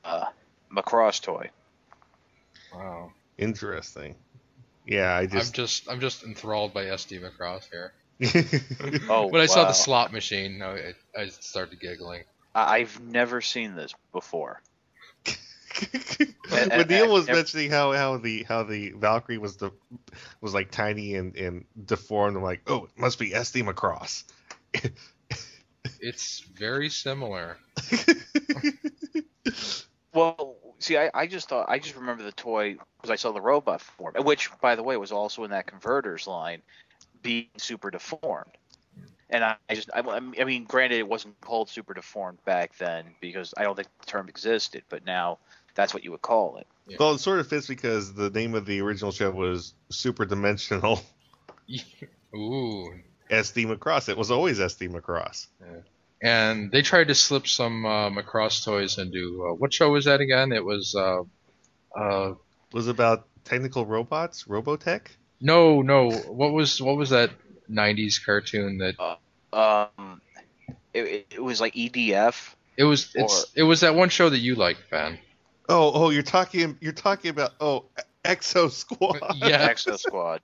uh, Macross toy. Wow, Interesting. Yeah, I just I'm just. just I'm just enthralled by SD Macross here. Oh, when I saw wow. the slot machine, I, I started giggling. I- I've never seen this before. And- when and- Neil was and- mentioning how, how the how the Valkyrie was the was like tiny and, and deformed, I'm like, oh, it must be SD Macross. It's very similar. Well, see, I, I just thought I just remember the toy because I saw the robot form, which, by the way, was also in that converters line, being super deformed. And I, I just, I, I mean, granted, it wasn't called super deformed back then because I don't think the term existed, but now that's what you would call it. well, it sort of fits because the name of the original show was Super Dimensional Ooh, SD Macross. It was always SD Macross. And they tried to slip some uh, Macross toys into uh, what show was that again? It was uh, uh, It was about technical robots, Robotech. no, no. What was what was that '90s cartoon that Um, it, it, it was like EDF. it was? It's it was that one show that you liked, Ben. Oh, oh, you're talking, you're talking about oh, Exo Squad. Yeah. Exo Squad.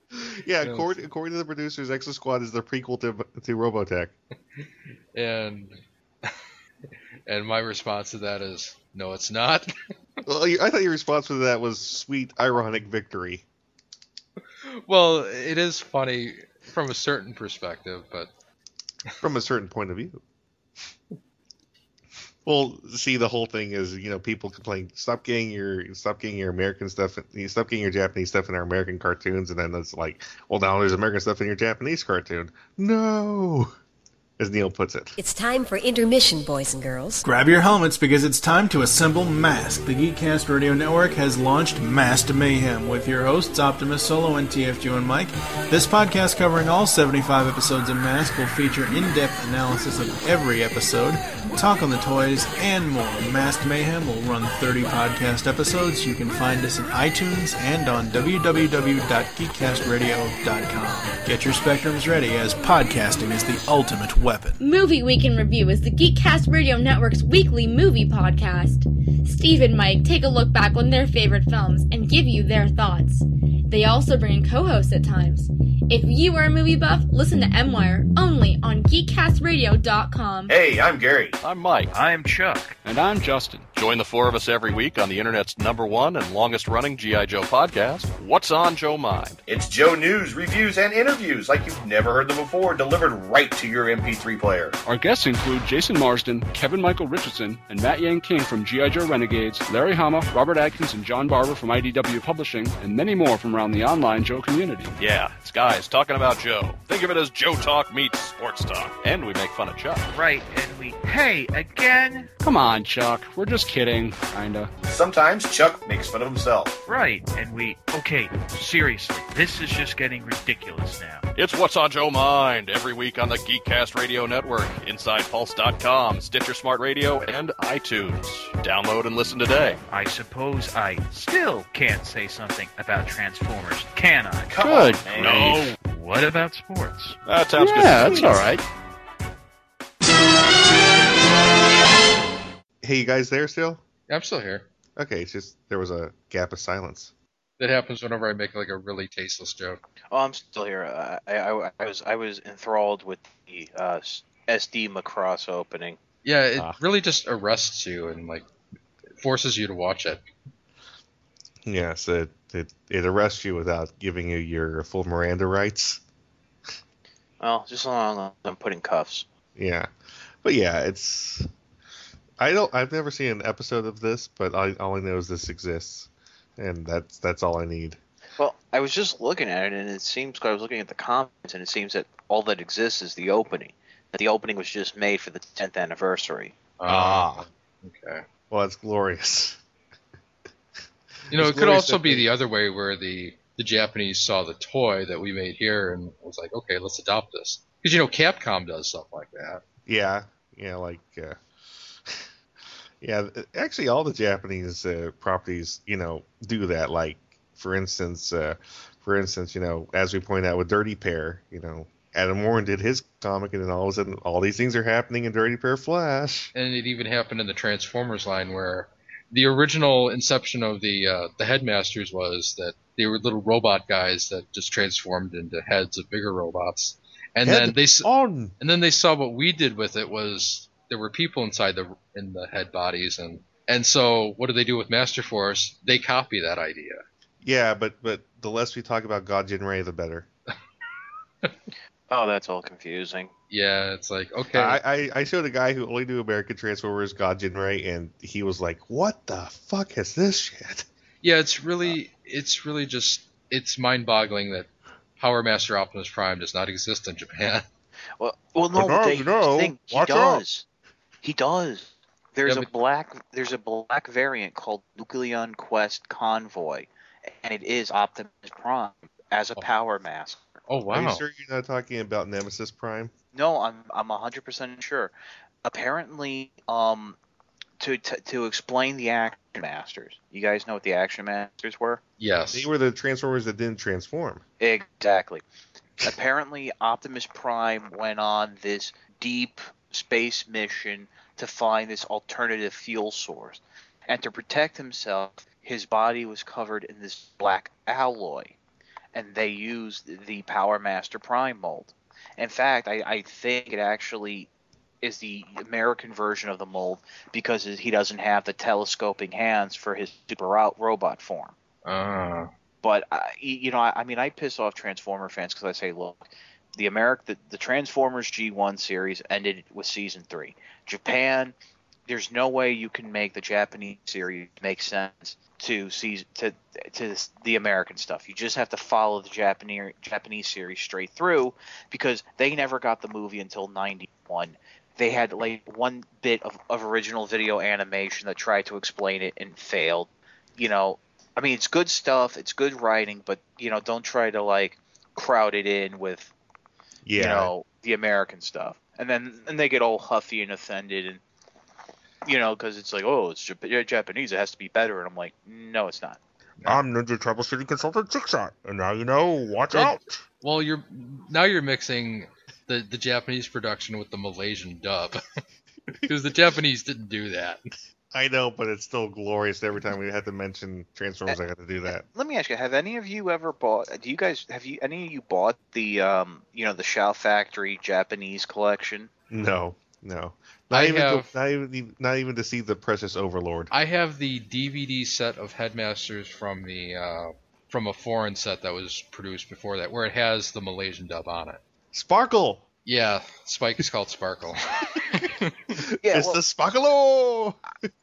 yeah. Yeah. According, according to the producers, Exo Squad is the prequel to to Robotech. And and my response to that is no, it's not. Well, I thought your response to that was sweet, ironic victory. well, it is funny from a certain perspective, but from a certain point of view. Well, see, the whole thing is, you know, people complain, stop getting your, stop getting your American stuff, you stop getting your Japanese stuff in our American cartoons, and then it's like, well, now there's American stuff in your Japanese cartoon. No, as Neil puts it. It's time for intermission, boys and girls. Grab your helmets because it's time to assemble Mask. The Geekcast Radio Network has launched Masked Mayhem with your hosts Optimus Solo and TFG and Mike. This podcast covering all 75 episodes of Mask will feature in-depth analysis of every episode, talk on the toys, and more. Masked Mayhem will run 30 podcast episodes. You can find us in iTunes and on www.geekcastradio.com. Get your spectrums ready as podcasting is the ultimate weapon. Movie Week in Review is the Geekcast Radio Network's weekly movie podcast. Steve and Mike take a look back on their favorite films and give you their thoughts. They also bring in co-hosts at times. If you are a movie buff, listen to MWire only on GeekCastRadio.com. Hey, I'm Gary. I'm Mike. I'm Chuck. And I'm Justin. Join the four of us every week on the internet's number one and longest running G.I. Joe podcast, What's on Joe Mind? It's Joe news, reviews, and interviews like you've never heard them before, delivered right to your MP3 player. Our guests include Jason Marsden, Kevin Michael Richardson, and Matt Yang King from G.I. Joe Renegades, Larry Hama, Robert Atkins, and John Barber from IDW Publishing, and many more from around the online Joe community. Yeah, it's guys talking about Joe. Think of it as Joe Talk meets Sports Talk. And we make fun of Chuck. Right, and we, hey, again? Come on, Chuck. We're just kidding, kinda. Sometimes Chuck makes fun of himself. Right, and we, okay, seriously, this is just getting ridiculous now. It's What's on Joe Mind every week on the Geekcast Radio Network, InsidePulse.com, Stitcher Smart Radio, and iTunes. Download and listen today. I suppose I still can't say something about Transformers, can I? Come Good. on. No. What about sports? That sounds yeah, good. that's all right. Hey, you guys there still? I'm still here. Okay, it's just there was a gap of silence. That happens whenever I make like a really tasteless joke. Oh, I'm still here. Uh, I, I, I was I was enthralled with the uh, SD Macross opening. Yeah, it Ah. really just arrests you and like forces you to watch it. Yes, it it, it arrests you without giving you your full Miranda rights. Well, just as long as I'm putting cuffs. Yeah, but yeah, it's. I don't. I've never seen an episode of this, but I, all I know is this exists, and that's that's all I need. Well, I was just looking at it, and it seems I was looking at the comments, and it seems that all that exists is the opening. That the opening was just made for the 10th anniversary. Ah. okay. Well, that's glorious. You know, It's it could also be the other way where the the Japanese saw the toy that we made here and was like, okay, let's adopt this. Because you know, Capcom does stuff like that. Yeah, yeah, like. Uh, yeah, actually, all the Japanese uh, properties, you know, do that. Like, for instance, uh, for instance, you know, as we point out with Dirty Pair, you know, Adam Warren did his comic, and then all of a sudden, all these things are happening in Dirty Pair Flash. And it even happened in the Transformers line where the original inception of the uh, the headmasters was that they were little robot guys that just transformed into heads of bigger robots. And Head then they on. and then they saw what we did with it was there were people inside the in the head bodies and and so what do they do with Master Force? They copy that idea. Yeah, but but the less we talk about God Ray, the better. Oh, that's all confusing. Yeah, it's like okay. I, I I showed a guy who only knew American Transformers, God Ray, and he was like, "What the fuck is this shit?" Yeah, it's really it's really just it's mind-boggling that Power Master Optimus Prime does not exist in Japan. Well, well, no, But now they, you know, think he watch out. does. He does. There's Yeah, a black. There's a black variant called Nucleon Quest Convoy, and it is Optimus Prime as a power mask. Oh wow! Are you sure you're not talking about Nemesis Prime? No, I'm I'm hundred percent sure. Apparently, um, to, to to explain the Action Masters, you guys know what the Action Masters were? Yes. They were the Transformers that didn't transform. Exactly. Apparently, Optimus Prime went on this deep space mission to find this alternative fuel source. And to protect himself, his body was covered in this black alloy. And they used the Power Master Prime mold. In fact, I, I think it actually is the American version of the mold because he doesn't have the telescoping hands for his super robot form. Ah. But I, you know, I, I mean, I piss off Transformer fans because I say, look, the America, the, the Transformers G1 series ended with season three. Japan, there's no way you can make the Japanese series make sense to season to to the American stuff. You just have to follow the Japanese Japanese series straight through because they never got the movie until '91. They had like one bit of, of original video animation that tried to explain it and failed. You know, I mean, it's good stuff. It's good writing, but you know, don't try to like crowd it in with Yeah. you know the American stuff, and then and they get all huffy and offended, and you know, because it's like, oh, it's Jap- Japanese, it has to be better, and I'm like, no, it's not. I'm Ninja Troubleshooting Consultant Six Shot, and now you know. Watch Well, out. Well, you're now you're mixing the the Japanese production with the Malaysian dub because the Japanese didn't do that. I know, but it's still glorious. Every time we have to mention Transformers, I got to do that. Let me ask you: Have any of you ever bought? Do you guys have you any of you bought the um you know the Shout Factory Japanese collection? No, no, not I even have- to, not even not even to see the Precious Overlord. I have the DVD set of Headmasters from the uh, from a foreign set that was produced before that, where it has the Malaysian dub on it. Sparkle. Yeah, Spike is called Sparkle. Yeah, it's well- the.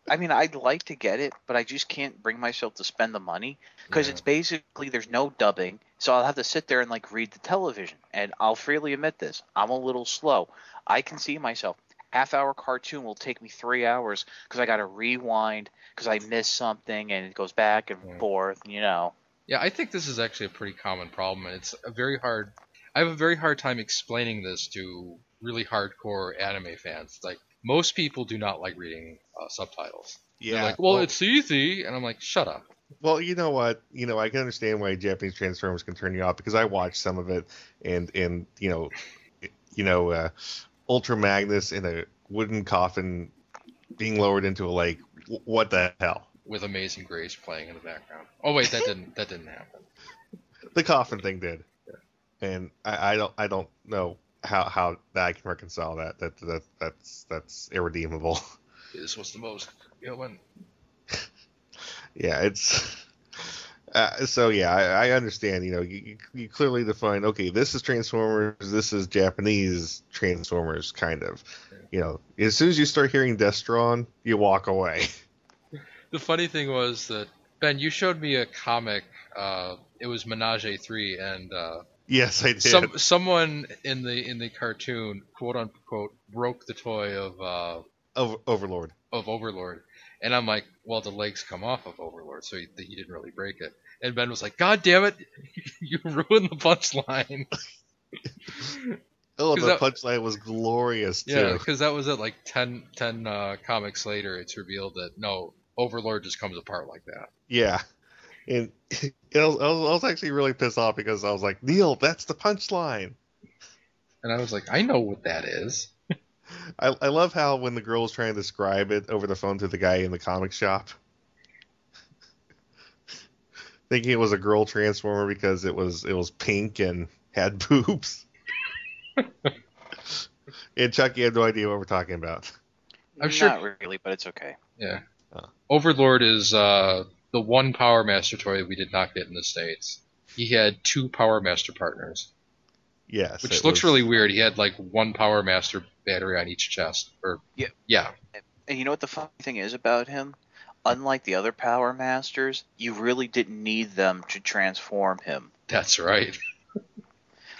I mean, I'd like to get it, but I just can't bring myself to spend the money because it's basically there's no dubbing, so I'll have to sit there and like read the television. And I'll freely admit this: I'm a little slow. I can see myself. Half hour cartoon will take me three hours because I got to rewind because I missed something and it goes back and forth. You know. Yeah, I think this is actually a pretty common problem, and it's a very hard. I have a very hard time explaining this to really hardcore anime fans. Like most people do not like reading uh, subtitles. They're Yeah, like, well, well- it's easy, and I'm like, shut up. Well, you know what? You know, I can understand why Japanese Transformers can turn you off because I watched some of it, and and you know, you know, uh, Ultra Magnus in a wooden coffin being lowered into a lake. W- What the hell? With Amazing Grace playing in the background. Oh wait, that didn't that didn't happen. The coffin thing did, and I, I don't I don't know how how that I can reconcile that. That that that's that's irredeemable. This was the most human. yeah, it's. Uh, so yeah, I, I understand. You know, you, you- you clearly define. Okay, this is Transformers. This is Japanese Transformers, kind of. You know, as soon as you start hearing Destron, you walk away. The funny thing was that Ben, you showed me a comic. Uh, it was Menage a Three, and uh, Yes, I did. some someone in the in the cartoon, quote unquote, broke the toy of uh, Over, Overlord. of Overlord, and I'm like, well, the legs come off of Overlord, so he, he didn't really break it. And Ben was like, God damn it, you ruined the punchline. oh, the that- punchline was glorious too. Yeah, because that was at like 10, 10 uh, comics later. It's revealed that no, Overlord just comes apart like that. Yeah. And I was, I was actually really pissed off because I was like, Neil, that's the punchline. And I was like, I know what that is. I, I love how when the girl was trying to describe it over the phone to the guy in the comic shop, thinking it was a girl transformer because it was it was pink and had boobs. and Chucky had no idea what we're talking about. I'm sure- Not really, but it's okay. Yeah. Overlord is uh, the one Power Master toy we did not get in the States. He had two Power Master partners, Yes, which looks was- really weird. He had like one Power Master battery on each chest. Or Yeah. yeah. And you know what the funny thing is about him? Unlike the other Power Masters, you really didn't need them to transform him. That's right.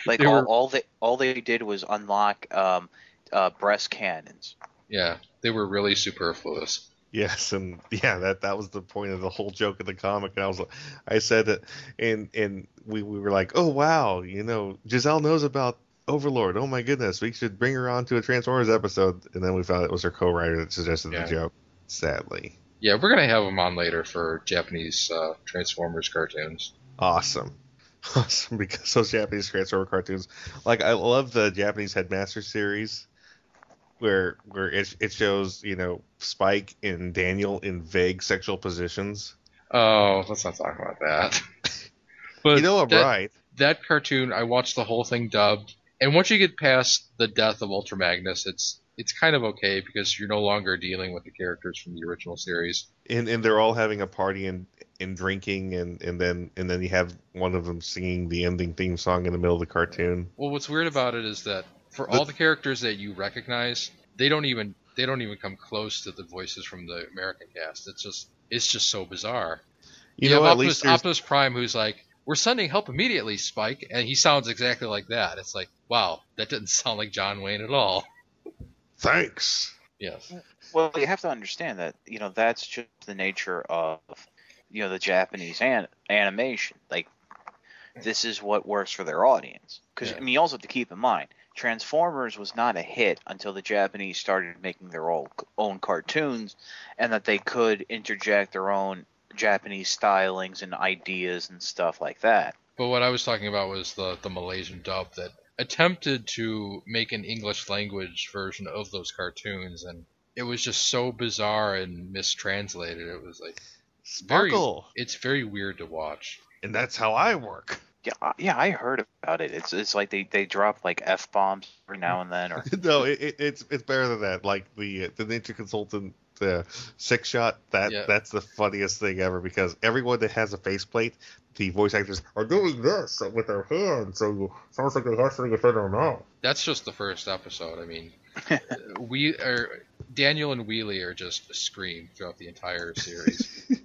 Like They all, were- all they all they did was unlock um, uh, breast cannons. Yeah, they were really superfluous. Yes, and yeah, that that was the point of the whole joke of the comic. And I was I said that, and and we, we were like, oh wow, you know, Giselle knows about Overlord. Oh my goodness, we should bring her on to a Transformers episode. And then we found it was her co-writer that suggested Yeah. the joke. Sadly, Yeah, we're gonna have him on later for Japanese uh, Transformers cartoons. awesome, awesome because those Japanese Transformer cartoons, like I love the Japanese Headmaster series. Where where it, it shows you know Spike and Daniel in vague sexual positions. Oh, let's not talk about that. but you know I'm that, right. That cartoon, I watched the whole thing dubbed, and once you get past the death of Ultra Magnus, it's it's kind of okay because you're no longer dealing with the characters from the original series. and and they're all having a party and and drinking and and then and then you have one of them singing the ending theme song in the middle of the cartoon. Well, what's weird about it is that for all the characters that you recognize, they don't even they don't even come close to the voices from the American cast. It's just it's just so bizarre. You You, know, have at Optimus, least Optimus Prime, who's like, "We're sending help immediately, Spike," and he sounds exactly like that. It's like, wow, that didn't sound like John Wayne at all. Thanks. Yes. Well, you have to understand that you know that's just the nature of you know the Japanese an- animation. Like this is what works for their audience. Because I mean, you also have to keep in mind Transformers was not a hit until the Japanese started making their own own cartoons, and that they could interject their own Japanese stylings and ideas and stuff like that. But what I was talking about was the the Malaysian dub that attempted to make an English language version of those cartoons, and it was just so bizarre and mistranslated. It was like very, Sparkle. it's very weird to watch. And that's how I work. Yeah, I- yeah, I heard about it. It's it's like they they drop like f bombs every now and then, or no, it, it, it's it's better than that. Like the uh, the Ninja Consultant the six shot. That Yeah. that's the funniest thing ever because everyone that has a faceplate, the voice actors are doing this with their hands, so it sounds like they have something in their mouth. That's just the first episode. I mean, we are Daniel and Wheelie are just a scream throughout the entire series.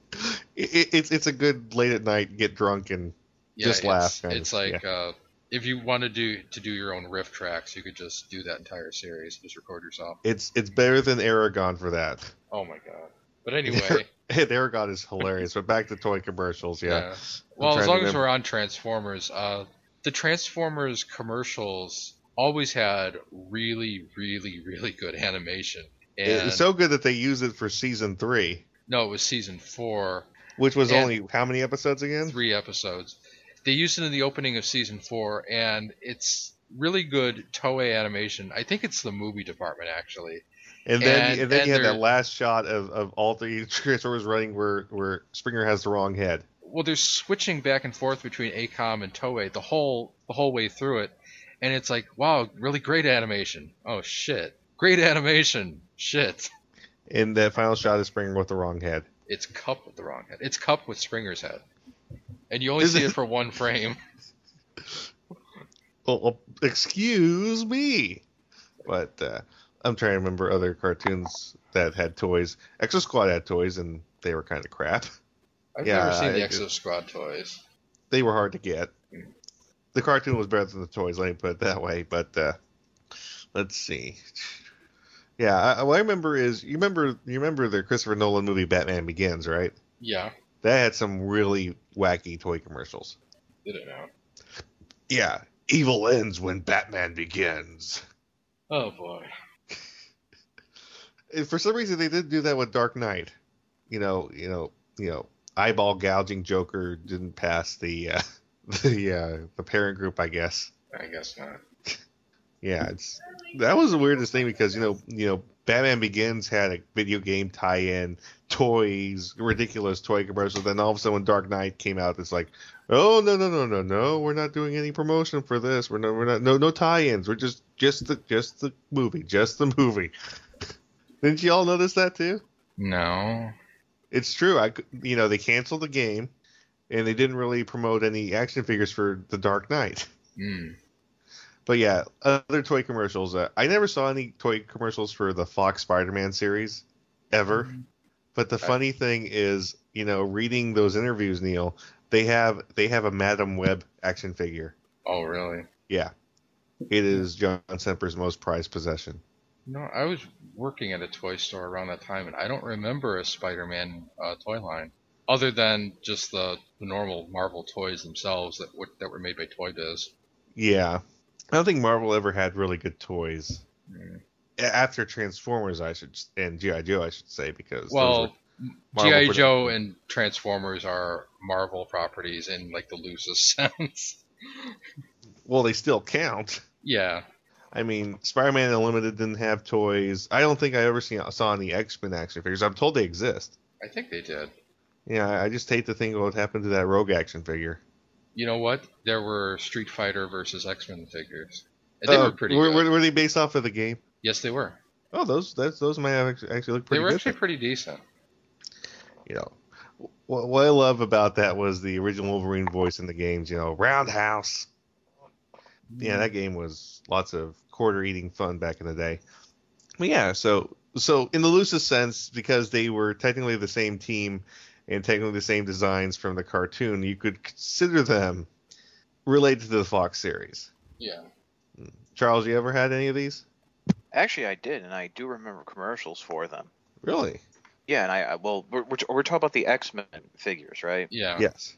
It, it, it's it's a good late at night get drunk and Yeah, just it's, laugh. It's of, like yeah. uh, if you wanted to to do your own riff tracks, you could just do that entire series. Just record yourself. it's it's better than Aragon for that. Oh my god! But anyway, Aragon is hilarious. but back to toy commercials, yeah. yeah. Well, as long as we're on Transformers, uh, the Transformers commercials always had really, really, really good animation. And It's so good that they used it for season three, no, it was season four, which was only how many episodes again? three episodes. They used it in the opening of season four, and it's really good Toei animation. I think it's the movie department actually. And then And- and, then and you had that last shot of, of all three Transformers running where where Springer has the wrong head. well, they're switching back and forth between AKOM and Toei the whole the whole way through it, and it's like, wow, really great animation. Oh shit, great animation. Shit, And that final shot is Springer with the wrong head. it's Kup with the wrong head. It's Kup with Springer's head, and you only Is see it- it for one frame. Well, excuse me, but uh, I'm trying to remember other cartoons that had toys. Exo Squad had toys, and they were kind of crap. I've Yeah, never seen the Exo Squad toys. They were hard to get. The cartoon was better than the toys. Let me put it that way. But uh, let's see. Yeah, I, what I remember is you remember you remember the Christopher Nolan movie Batman Begins, right? Yeah, That had some really wacky toy commercials. did it now? Yeah, evil ends when Batman begins. Oh boy. And for some reason, they didn't do that with Dark Knight. You know, you know, you know, eyeball gouging Joker didn't pass the uh, the uh, the parent group, I guess. I guess not. Yeah, it's that was the weirdest thing because you know, you know, Batman Begins had a video game tie-in, toys, ridiculous toy commercials. Then all of a sudden, when Dark Knight came out, it's like, oh no no no no no, we're not doing any promotion for this. We're not we're not no no tie-ins. We're just just the just the movie, just the movie. Didn't you all notice that too? No. It's true. I you know they canceled the game, and they didn't really promote any action figures for the Dark Knight. Hmm. But yeah, other toy commercials. Uh, I never saw any toy commercials for the Fox Spider-Man series ever. But the funny thing is, you know, reading those interviews, Neil, they have they have a Madame Web action figure. Oh really? Yeah, it is John Semper's most prized possession. No, I was working at a toy store around that time, and I don't remember a Spider-Man uh, toy line other than just the, the normal Marvel toys themselves that w- that were made by Toy Biz. Yeah, I don't think Marvel ever had really good toys. Mm. After Transformers, I should and GI Joe, I should say, because Well, GI Joe and Transformers are Marvel properties in like the loosest sense. well, they still count. yeah, I mean, Spider-Man Unlimited didn't have toys. I don't think I ever seen, saw any X-Men action figures. I'm told they exist. I think they did. Yeah, I I just hate to think what happened to that Rogue action figure. You know what? There were Street Fighter versus X Men figures. And they Uh, were pretty were, good. were, they based off of the game? Yes, they were. Oh, those that's, those might have actually, actually look pretty. They were good. actually pretty decent. you know, what, what I love about that was the original Wolverine voice in the games. You know, Roundhouse. Yeah, that game was lots of quarter eating fun back in the day. But yeah, so so in the loosest sense, because they were technically the same team and technically the same designs from the cartoon, you could consider them related to the Fox series. Yeah. Hmm. Charles, you ever had any of these? Actually, I did, and I do remember commercials for them. Really? Yeah, and I, I well, we're, we're, we're talking about the X Men figures, right? Yeah. Yes.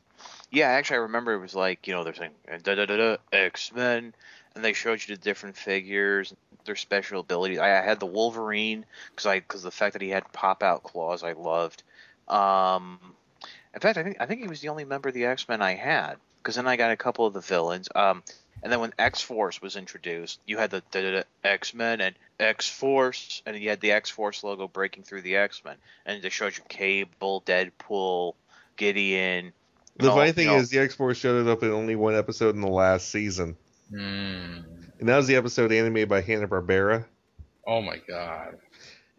Yeah, actually, I remember it was like you know they're saying da da da da X Men, and they showed you the different figures, their special abilities. I, I had the Wolverine because I because the fact that he had pop out claws, I loved. Um, in fact, I think I think he was the only member of the X Men I had because then I got a couple of the villains. Um, And then when X Force was introduced, you had the, X Men and X Force, and you had the X Force logo breaking through the X Men, and they showed you Cable, Deadpool, Gideon. The all- funny thing you know, is, the X Force showed up in only one episode in the last season, Hmm. and that was the episode animated by Hanna Barbera. Oh my god.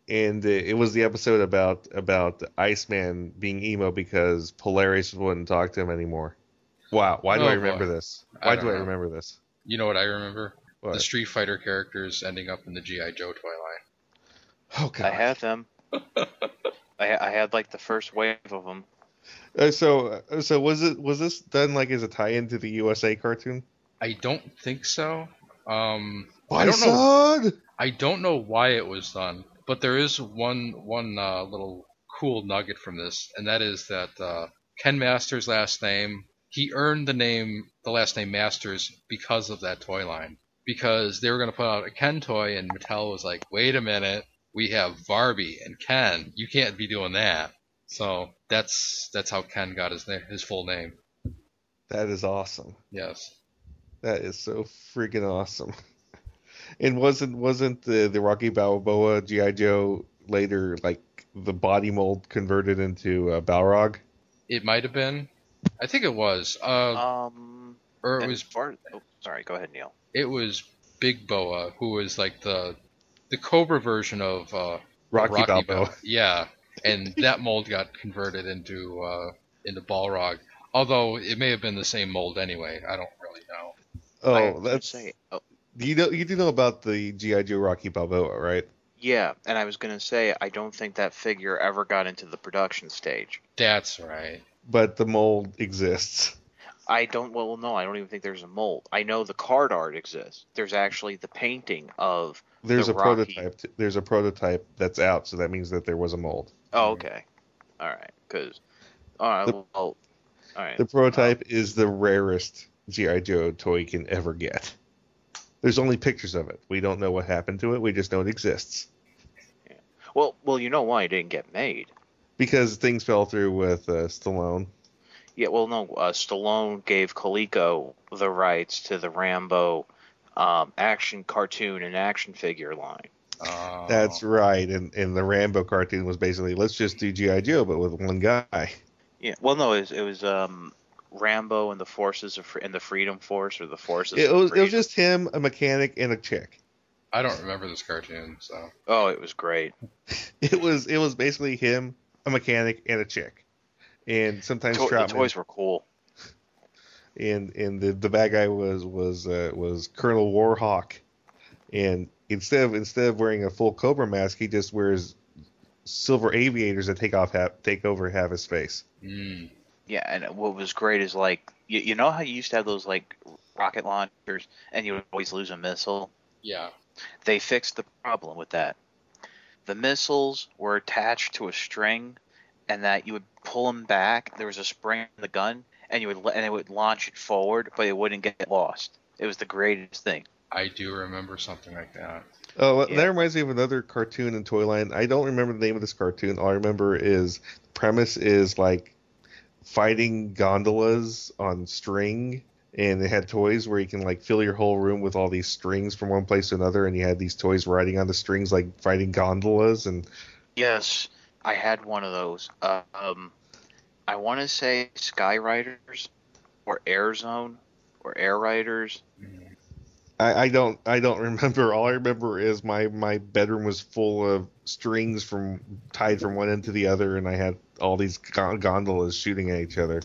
And uh, it was the episode about about Iceman being emo because Polaris wouldn't talk to him anymore. Wow, why do Oh, I remember boy. this? I Why don't do I remember this? You know what I remember? What? The Street Fighter characters ending up in the GI Joe toy line. Oh god. I had them. I, I had like the first wave of them. Uh, so uh, so was it was this done like as a tie-in to the USA cartoon? I don't think so. Um, My I don't know. I don't know why it was done, but there is one one uh, little cool nugget from this, and that is that uh, Ken Masters' last name he earned the name the last name Masters because of that toy line. Because they were going to put out a Ken toy, and Mattel was like, "Wait a minute, we have Barbie and Ken. You can't be doing that." So that's that's how Ken got his name, his full name. That is awesome. Yes. That is so freaking awesome. And wasn't wasn't the the Rocky Balboa GI Joe later like the body mold converted into uh, Balrog? It might have been. I think it was. Uh, Um, or it was as far- oh, sorry, go ahead, Neil. it was Big Boa, who was like the the Cobra version of uh, Rocky Balboa. Balboa. Yeah, and that mold got converted into uh, into Balrog. Although it may have been the same mold anyway. I don't really know. Oh, I was that's say, oh, you know you do know about the GI Joe Rocky Balboa, right? yeah, and I was gonna say I don't think that figure ever got into the production stage. That's right. But the mold exists. I don't. Well, no, I don't even think there's a mold. I know the card art exists. There's actually the painting of. There's the a Rocky- prototype. There's a prototype that's out, so that means that there was a mold. Oh, okay. All right. Because. All right. The- well, all right. The prototype is the rarest GI Joe toy you can ever get. There's only pictures of it. We don't know what happened to it. We just know it exists Well, well, you know why it didn't get made. because things fell through with uh, Stallone. Yeah, well, no. Uh, Stallone gave Coleco the rights to the Rambo um, action cartoon and action figure line. Uh, That's right. And and the Rambo cartoon was basically let's just do GI Joe, but with one guy. Yeah. Well, no, it was, it was um, Rambo and the Forces of Fre- and the Freedom Force or the Forces. It of was it was just him, a mechanic, and a chick. I don't remember this cartoon, so Oh, it was great. It was it was basically him, a mechanic, and a chick. And sometimes To- the toys were cool. and and the, the bad guy was was uh, was Colonel Warhawk, and instead of instead of wearing a full Cobra mask, he just wears silver aviators that take off half, take over half his face. mm, Yeah, and what was great is like you, you know how you used to have those like rocket launchers and you would always lose a missile. yeah. They fixed the problem with that. The missiles were attached to a string, and that you would pull them back. There was a spring in the gun, and you would and it would launch it forward, but it wouldn't get lost. It was the greatest thing. I do remember something like that. Oh, that reminds me of another cartoon and toy line. I don't remember the name of this cartoon. All I remember is the premise is like fighting gondolas on string, and it had toys where you can like fill your whole room with all these strings from one place to another, and you had these toys riding on the strings like fighting gondolas, and Yes, I had one of those. Uh, um, I want to say Sky Riders or Air Zone or Air Riders. I, I don't I don't remember. All I remember is my my bedroom was full of strings from tied from one end to the other, and I had all these gondolas shooting at each other.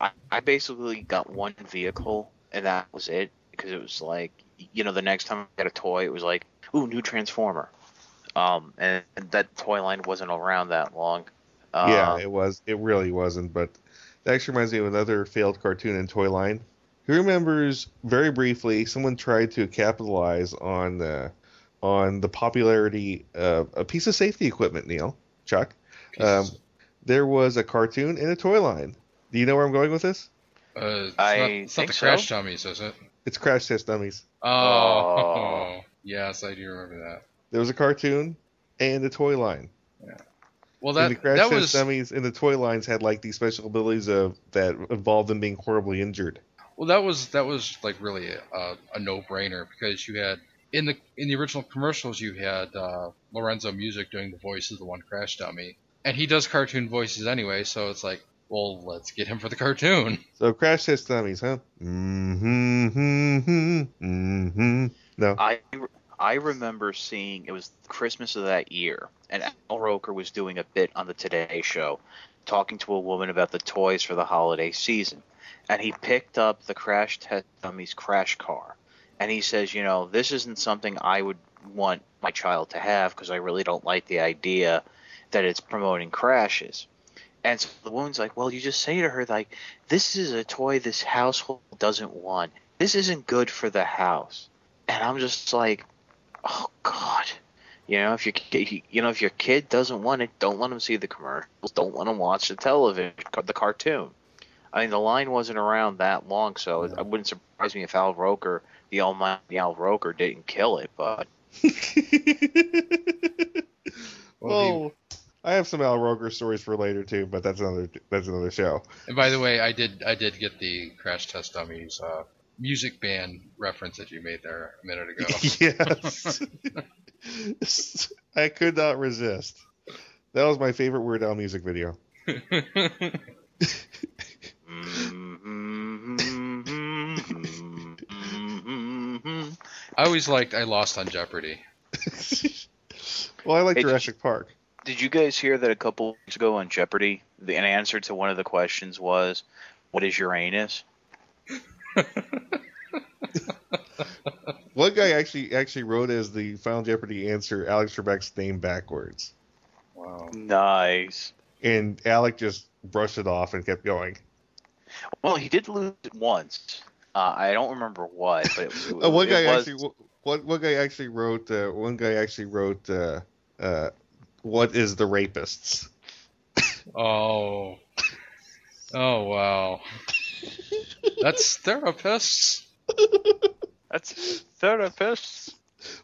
I, I basically got one vehicle and that was it because it was like you know the next time I got a toy it was like ooh new Transformer, um and, and that toy line wasn't around that long. Uh, yeah, it was. It really wasn't. But that actually reminds me of another failed cartoon and toy line. Who remembers very briefly someone tried to capitalize on the on the popularity of a piece of safety equipment, Neil, Chuck. Um, there was a cartoon and a toy line. Do you know where I'm going with this? Uh, it's I not, it's not think the so. Crash Dummies, is it? It's Crash Test Dummies. Oh, Oh. yes, I do remember that. There was a cartoon and a toy line. Well, and that the Crash that Test was Dummies and the toy lines had like these special abilities of that involved them being horribly injured. Well, that was that was like really a, a no-brainer because you had in the in the original commercials you had uh, Lorenzo Music doing the voice of the one crash dummy, and he does cartoon voices anyway, so it's like, well, let's get him for the cartoon. So crash test dummies, huh? Mm-hmm. Mm-hmm. mm-hmm. No. I I remember seeing it was Christmas of that year, and Al Roker was doing a bit on the Today Show, talking to a woman about the toys for the holiday season, and he picked up the Crash Test Dummies crash car, and he says, you know, this isn't something I would want my child to have because I really don't like the idea that it's promoting crashes. And so the woman's like, well, you just say to her like, this is a toy this household doesn't want. This isn't good for the house. And I'm just like, oh God. You know, if your you know if your kid doesn't want it, don't let them see the commercials. Don't let them watch the television, the cartoon. I mean, the line wasn't around that long, so it, it wouldn't surprise me if Al Roker, the almighty Al Roker, didn't kill it. But well, I have some Al Roker stories for later too, but that's another that's another show. And by the way, I did I did get the Crash Test Dummies uh, music band reference that you made there a minute ago. yes, I could not resist. That was my favorite Weird Al music video. Mm-hmm. I always liked I Lost on Jeopardy. well, I like Hey, Jurassic Park. did you guys hear that a couple weeks ago on Jeopardy, the an answer to one of the questions was, "What is Uranus?" One guy actually actually wrote as the Final Jeopardy answer Alex Trebek's name backwards, Wow. Nice. and Alec just brushed it off and kept going. Well, he did lose it once. Uh, I don't remember what, but it, it, Uh, one it guy was, actually one, one guy actually wrote uh, one guy actually wrote uh, uh, what is the rapists? Oh. Oh wow. That's therapists. That's therapists.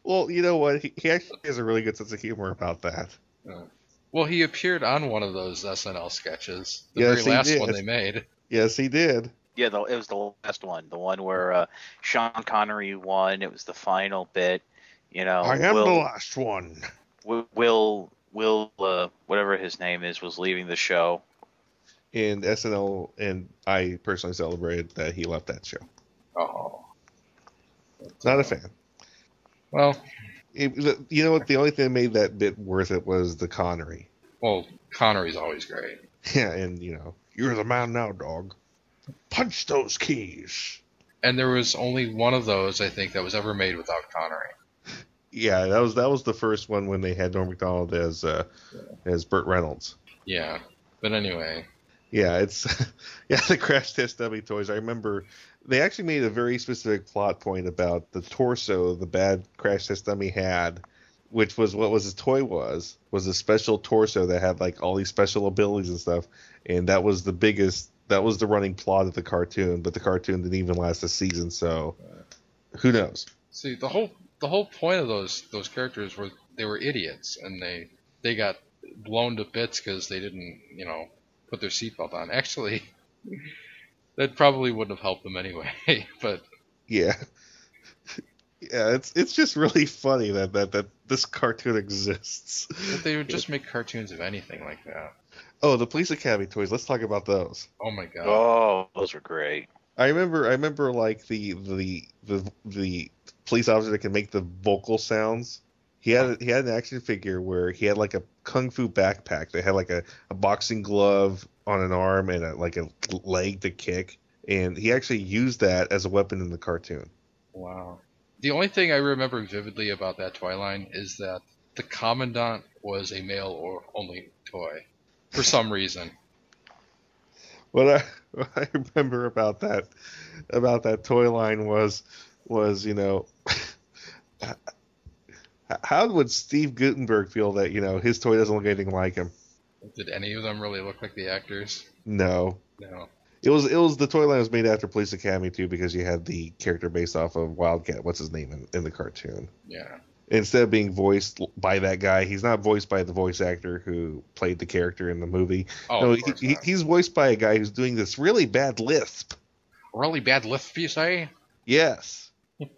Well, you know what? He, he actually has a really good sense of humor about that. Well, he appeared on one of those SNL sketches, the Yes, very he last did. one they made. Yes, he did. Yeah, the, it was the last one, the one where uh, Sean Connery won. It was the final bit. You know, I am Will, the last one. Will, Will, Will uh, whatever his name is, was leaving the show. And SNL and I personally celebrated that he left that show. Oh. Not a fan. Well, It, you know what? The only thing that made that bit worth it was the Connery. well, Connery's always great. Yeah, and you know, you're the man now, dog. Punch those keys. And there was only one of those, I think, that was ever made without Connery. Yeah, that was that was the first one when they had Norm Macdonald as uh, as Burt Reynolds. Yeah. But anyway, Yeah, it's yeah the crash test dummy toys. I remember they actually made a very specific plot point about the torso the bad crash test dummy had, which was what was his toy was was a special torso that had like all these special abilities and stuff, and that was the biggest that was the running plot of the cartoon. But the cartoon didn't even last a season, so who knows? see the whole the whole point of those those characters were they were idiots and they they got blown to bits because they didn't you know put their seatbelt on. Actually, that probably wouldn't have helped them anyway. but Yeah. Yeah, it's it's just really funny that, that, that this cartoon exists. but they would just make cartoons of anything like that. Oh, the Police Academy toys. Let's talk about those. Oh my god. Oh, those were great. I remember I remember like the the the the police officer that can make the vocal sounds. He had he had an action figure where he had like a kung fu backpack They had like a, a boxing glove on an arm and a, like a leg to kick, and he actually used that as a weapon in the cartoon. Wow. The only thing I remember vividly about that toy line is that the commandant was a male or only toy for some reason. What I what I remember about that about that toy line was was you know how would Steve Guttenberg feel that you know his toy doesn't look anything like him? Did any of them really look like the actors? No, No. It was it was the toy line was made after Police Academy too because you had the character based off of Wildcat. What's his name in, in the cartoon? Yeah. Instead of being voiced by that guy, he's not voiced by the voice actor who played the character in the movie. Oh, no, of he, he, he's voiced by a guy who's doing this really bad lisp. really bad lisp, you say? Yes.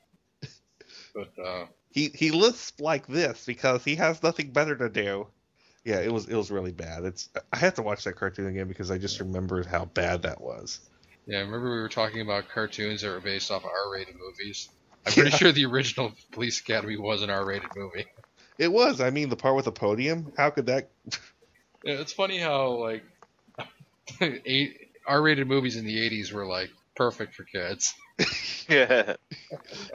But uh, He he lisps like this because he has nothing better to do. Yeah, it was it was really bad. It's I have to watch that cartoon again because I just remembered how bad that was. yeah, I remember we were talking about cartoons that were based off of R-rated movies. I'm pretty Yeah. sure the original Police Academy was an R-rated movie. It was. I mean, the part with the podium. How could that? Yeah, it's funny how like eight R-rated movies in the '80s were like perfect for kids. Yeah.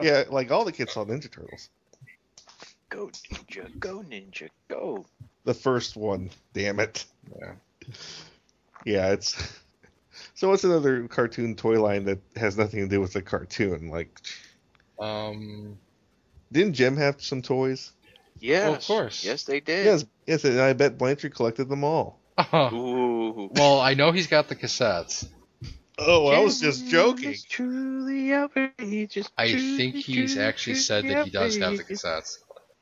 Yeah, like all the kids saw Ninja Turtles. Go ninja, go ninja, go. The first one. Damn it. Yeah. Yeah, it's. So what's another cartoon toy line that has nothing to do with the cartoon? Like, Um, didn't Jem have some toys? Yes. of course. Yes, they did. Yes, yes, and I bet Blanchard collected them all. Ooh. well, I know he's got the cassettes. Oh, I was just joking. Truly outrageous. I think he's actually said that he does have the cassettes.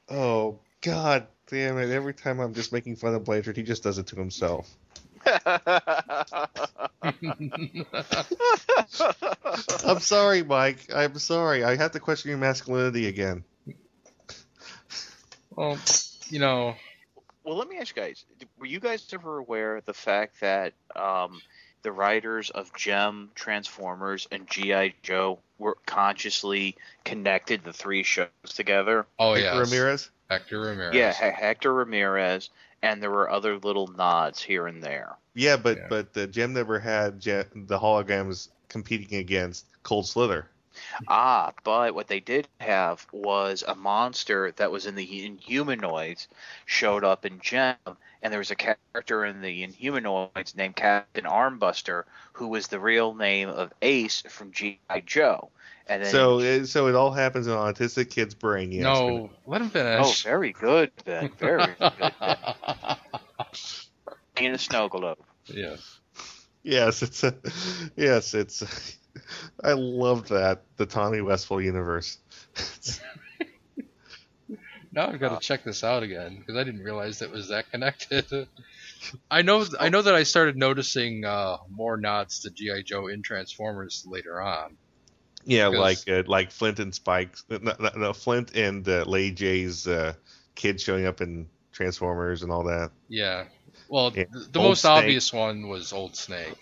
Oh God, damn it! Every time I'm just making fun of Blanchard, he just does it to himself. I'm sorry, Mike. I'm sorry. I have to question your masculinity again. Well, you know, Well, let me ask you guys: Were you guys ever aware of the fact that um, the writers of Jem, Transformers, and GI Joe were consciously connected the three shows together? oh yeah, Ramirez. Hector Ramirez. Yeah, H- Hector Ramirez, and there were other little nods here and there. Yeah, but Yeah. but uh, Jim never had Jem, the holograms competing against Cold Slither. Ah, but what they did have was a monster that was in the Inhumanoids showed up in Jem, and there was a character in the Inhumanoids named Captain Armbuster, who was the real name of Ace from G.I. Joe. And then, So it, so it all happens in an autistic kid's brain. Yes. no, let him finish. oh, very good, Ben. Very good. Ben. In a snow globe. yeah. Yes, it's a yes, it's. I love that the Tommy Westphall universe. Now I've got to check this out again because I didn't realize it was that connected. I know I know that I started noticing uh, more nods to GI Joe in Transformers later on. Yeah, Because- like uh, like Flint and Spike, no, no, no, Flint and uh, Lady Jaye's uh, kid showing up in Transformers and all that. Yeah. Well, Yeah. th- the most Snake. obvious one was Old Snake,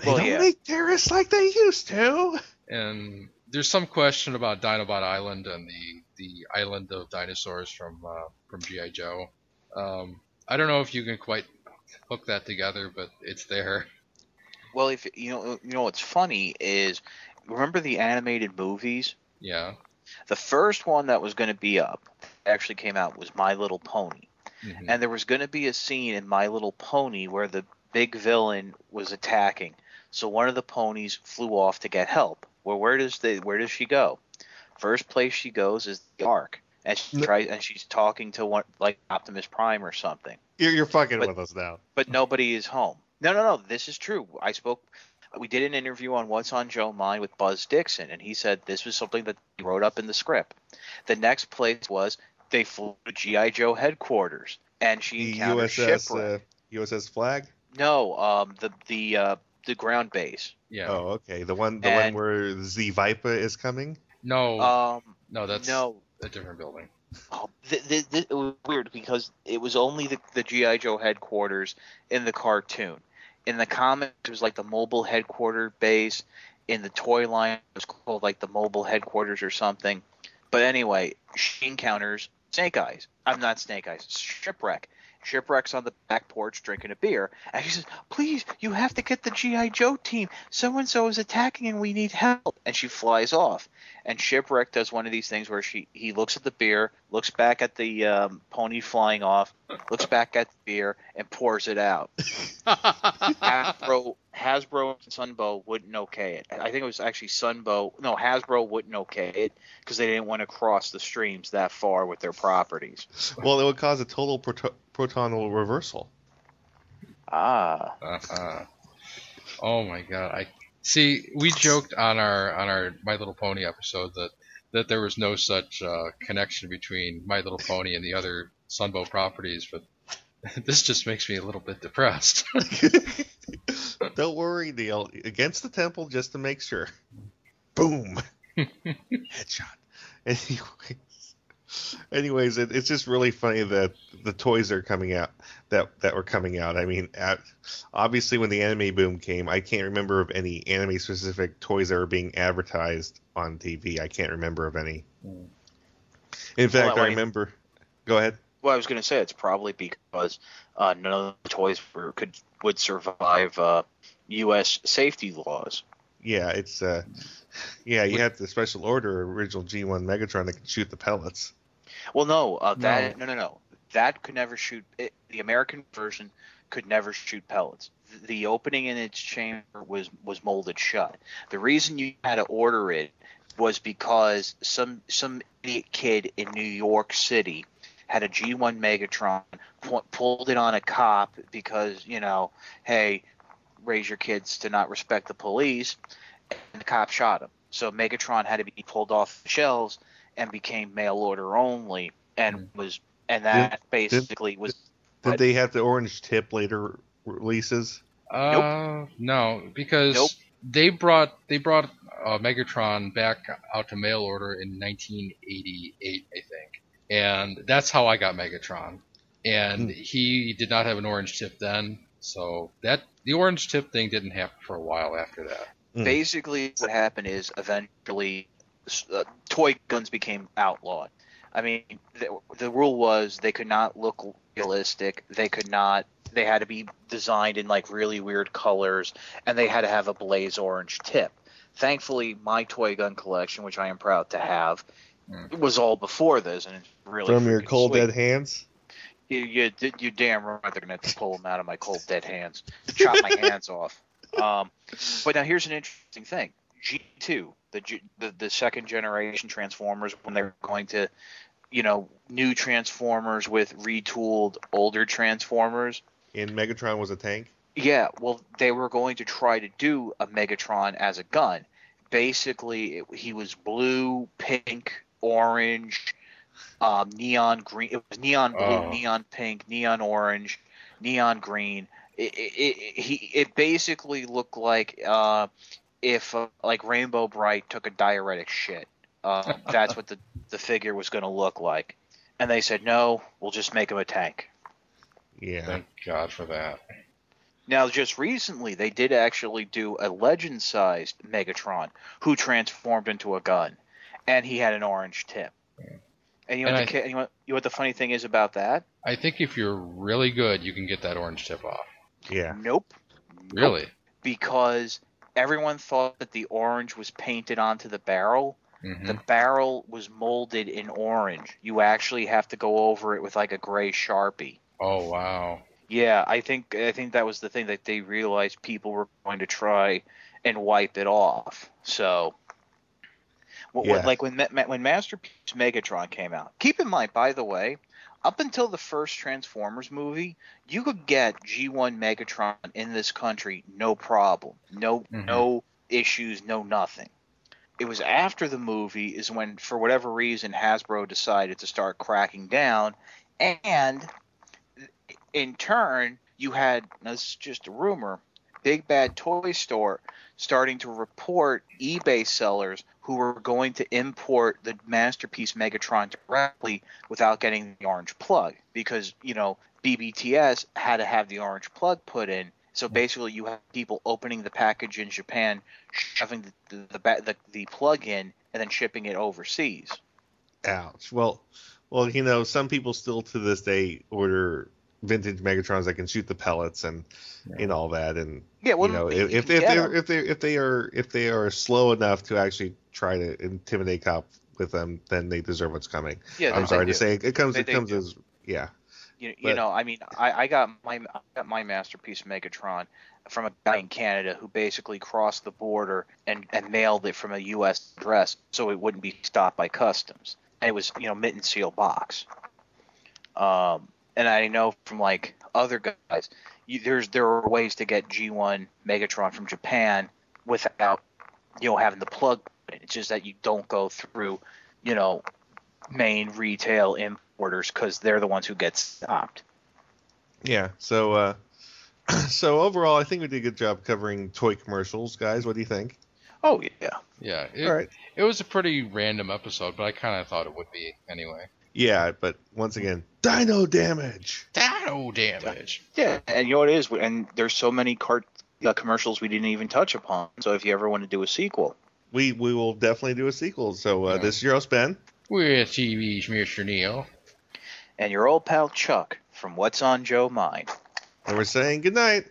They Well, don't yeah. make terrorists like they used to. and there's some question about Dinobot Island and the the island of dinosaurs from uh, from GI Joe. Um, I don't know if you can quite hook that together, but it's there. Well, if you know, you know what's funny is, remember the animated movies? Yeah. The first one that was going to be up actually came out was My Little Pony. Mhm. And there was going to be a scene in My Little Pony where the big villain was attacking. So one of the ponies flew off to get help. Well, where does the where does she go? First place she goes is the Ark, and she tries and she's talking to one like Optimus Prime or something. You're, you're fucking But- with us now. But nobody is home. No, no, no. This is true. I spoke. We did an interview on What's on Joe Mind with Buzz Dixon, and he said this was something that he wrote up in the script. The next place was they flew to GI Joe headquarters, and she The encountered USS shipwreck. uh, USS Flagg. No, um, the the uh, the ground base. Yeah. Oh, okay. The one the one where Z Viper is coming. No. Um, no, that's no. a different building. Oh, th- th- th- it was weird because it was only the, the GI Joe headquarters in the cartoon. In the comic, it was like the mobile headquarters base. In the toy line, it was called like the mobile headquarters or something. But anyway, she encounters Snake Eyes. I'm not Snake Eyes. Shipwreck. Shipwreck's on the back porch drinking a beer, and she says, "Please, you have to get the GI Joe team. So and so is attacking, and we need help." And she flies off. And Shipwreck does one of these things where she he looks at the beer, looks back at the um, pony flying off, looks back at the beer, and pours it out. Hasbro, Hasbro and Sunbow wouldn't okay it. I think it was actually Sunbow. No, Hasbro wouldn't okay it because they didn't want to cross the streams that far with their properties. Well, it would cause a total proto- protonal reversal. Ah, Uh-huh. Oh my god! I see. We joked on our on our My Little Pony episode that that there was no such uh, connection between My Little Pony and the other Sunbow properties, but this just makes me a little bit depressed. Don't worry, Neil. Against the temple, just to make sure. Boom. Headshot. Anyways, anyways, it, it's just really funny that the toys are coming out that that were coming out. I mean, at, obviously when the anime boom came, I can't remember of any anime specific toys that were being advertised on TV. I can't remember of any. In fact, Well, I I- remember. Go ahead. Well, I was going to say it's probably because uh, none of the toys were, could would survive uh, U.S. safety laws. Yeah, it's uh, yeah, you have the special order original G1 Megatron that can shoot the pellets. Well, no, uh, that no. no, no, That could never shoot. It, the American version could never shoot pellets. The, opening in its chamber was was molded shut. The reason you had to order it was because some some idiot kid in New York City had a G1 Megatron, pu- pulled it on a cop because you know, hey, raise your kids to not respect the police, and the cop shot him. So Megatron had to be pulled off the shelves and became mail order only, and hmm. was and that Did- basically was Did they have the orange tip later releases? Uh, no, because Nope. they brought they brought uh, Megatron back out to mail order in 1988, I think, and that's how I got Megatron. And he did not have an orange tip then, so that the orange tip thing didn't happen for a while after that. basically what happened is eventually uh, toy guns became outlawed. I mean, the, the rule was they could not look realistic. They could not. They had to be designed in like really weird colors, and they had to have a blaze orange tip. Thankfully, my toy gun collection, which I am proud to have, was all before this, and it's really From your cold sweet. dead hands? You, you, you damn right they're gonna have to pull them out of my cold dead hands, chop my hands off. Um, but now here's an interesting thing: G2, the, the the second generation Transformers, when they're going to, you know, new Transformers with retooled older Transformers. And Megatron was a tank? Yeah, well, they were going to try to do a Megatron as a gun. Basically, it, he was blue, pink, orange, um, neon green. It was neon blue, Oh. neon pink, neon orange, neon green. It, it, it, he, it basically looked like uh, if uh, like Rainbow Brite took a diuretic shit. Uh, that's what the the figure was going to look like. And they said, no, we'll just make him a tank. Yeah. Thank God for that. Now, just recently, they did actually do a legend-sized Megatron who transformed into a gun, and he had an orange tip. And you know, And what I- the, ki- you, know, you know what the funny thing is about that? I think if you're really good, you can get that orange tip off. Yeah. Nope. Really? Because everyone thought that the orange was painted onto the barrel. Mhm. The barrel was molded in orange. You actually have to go over it with like a gray sharpie. Oh wow. Yeah, I think I think that was the thing that they realized people were going to try and wipe it off. So, wh- when- Yeah. like when when Masterpiece Megatron came out. Keep in mind, by the way, up until the first Transformers movie, you could get G1 Megatron in this country no problem, no Mhm. no issues, no nothing. It was after the movie is when, for whatever reason, Hasbro decided to start cracking down, and in turn, you had this is just a rumor. Big Bad Toy Store starting to report eBay sellers who were going to import the masterpiece Megatron directly without getting the orange plug because you know BBTS had to have the orange plug put in. So basically, you have people opening the package in Japan, shoving the the, the, the, the plug in, and then shipping it overseas. Ouch. Well, well, you know, some people still to this day order vintage Megatrons that can shoot the pellets and and all that, and Yeah, well, you know, if if, if get they 'em. if they if they are if they are slow enough to actually try to intimidate cop with them, then they deserve what's coming. Yeah, I'm sorry they to do. say it comes They- it comes as yeah. You, you know, I mean, I, I got my I got my masterpiece Megatron from a guy in Canada who basically crossed the border and, and mailed it from a U.S. address so it wouldn't be stopped by customs. And it was you know mint and seal box. Um, and I know from like other guys, you, there's there are ways to get G1 Megatron from Japan without you know having the plug. It's just that you don't go through you know main retail importers because they're the ones who get stopped. Yeah. So uh so overall, I think we did a good job covering toy commercials, guys. What do you think? Oh yeah. Yeah. It, All right. It was a pretty random episode, but I kind of thought it would be anyway. Yeah, but once again, dino damage. Dino damage. Yeah, and you know what it is, and there's so many cart uh, commercials we didn't even touch upon. So if you ever want to do a sequel, We we will definitely do a sequel. So uh, Yeah. this is your host Ben. With TV's Mr. Neil and your old pal Chuck from What's on Joe Mind. And we're saying good night.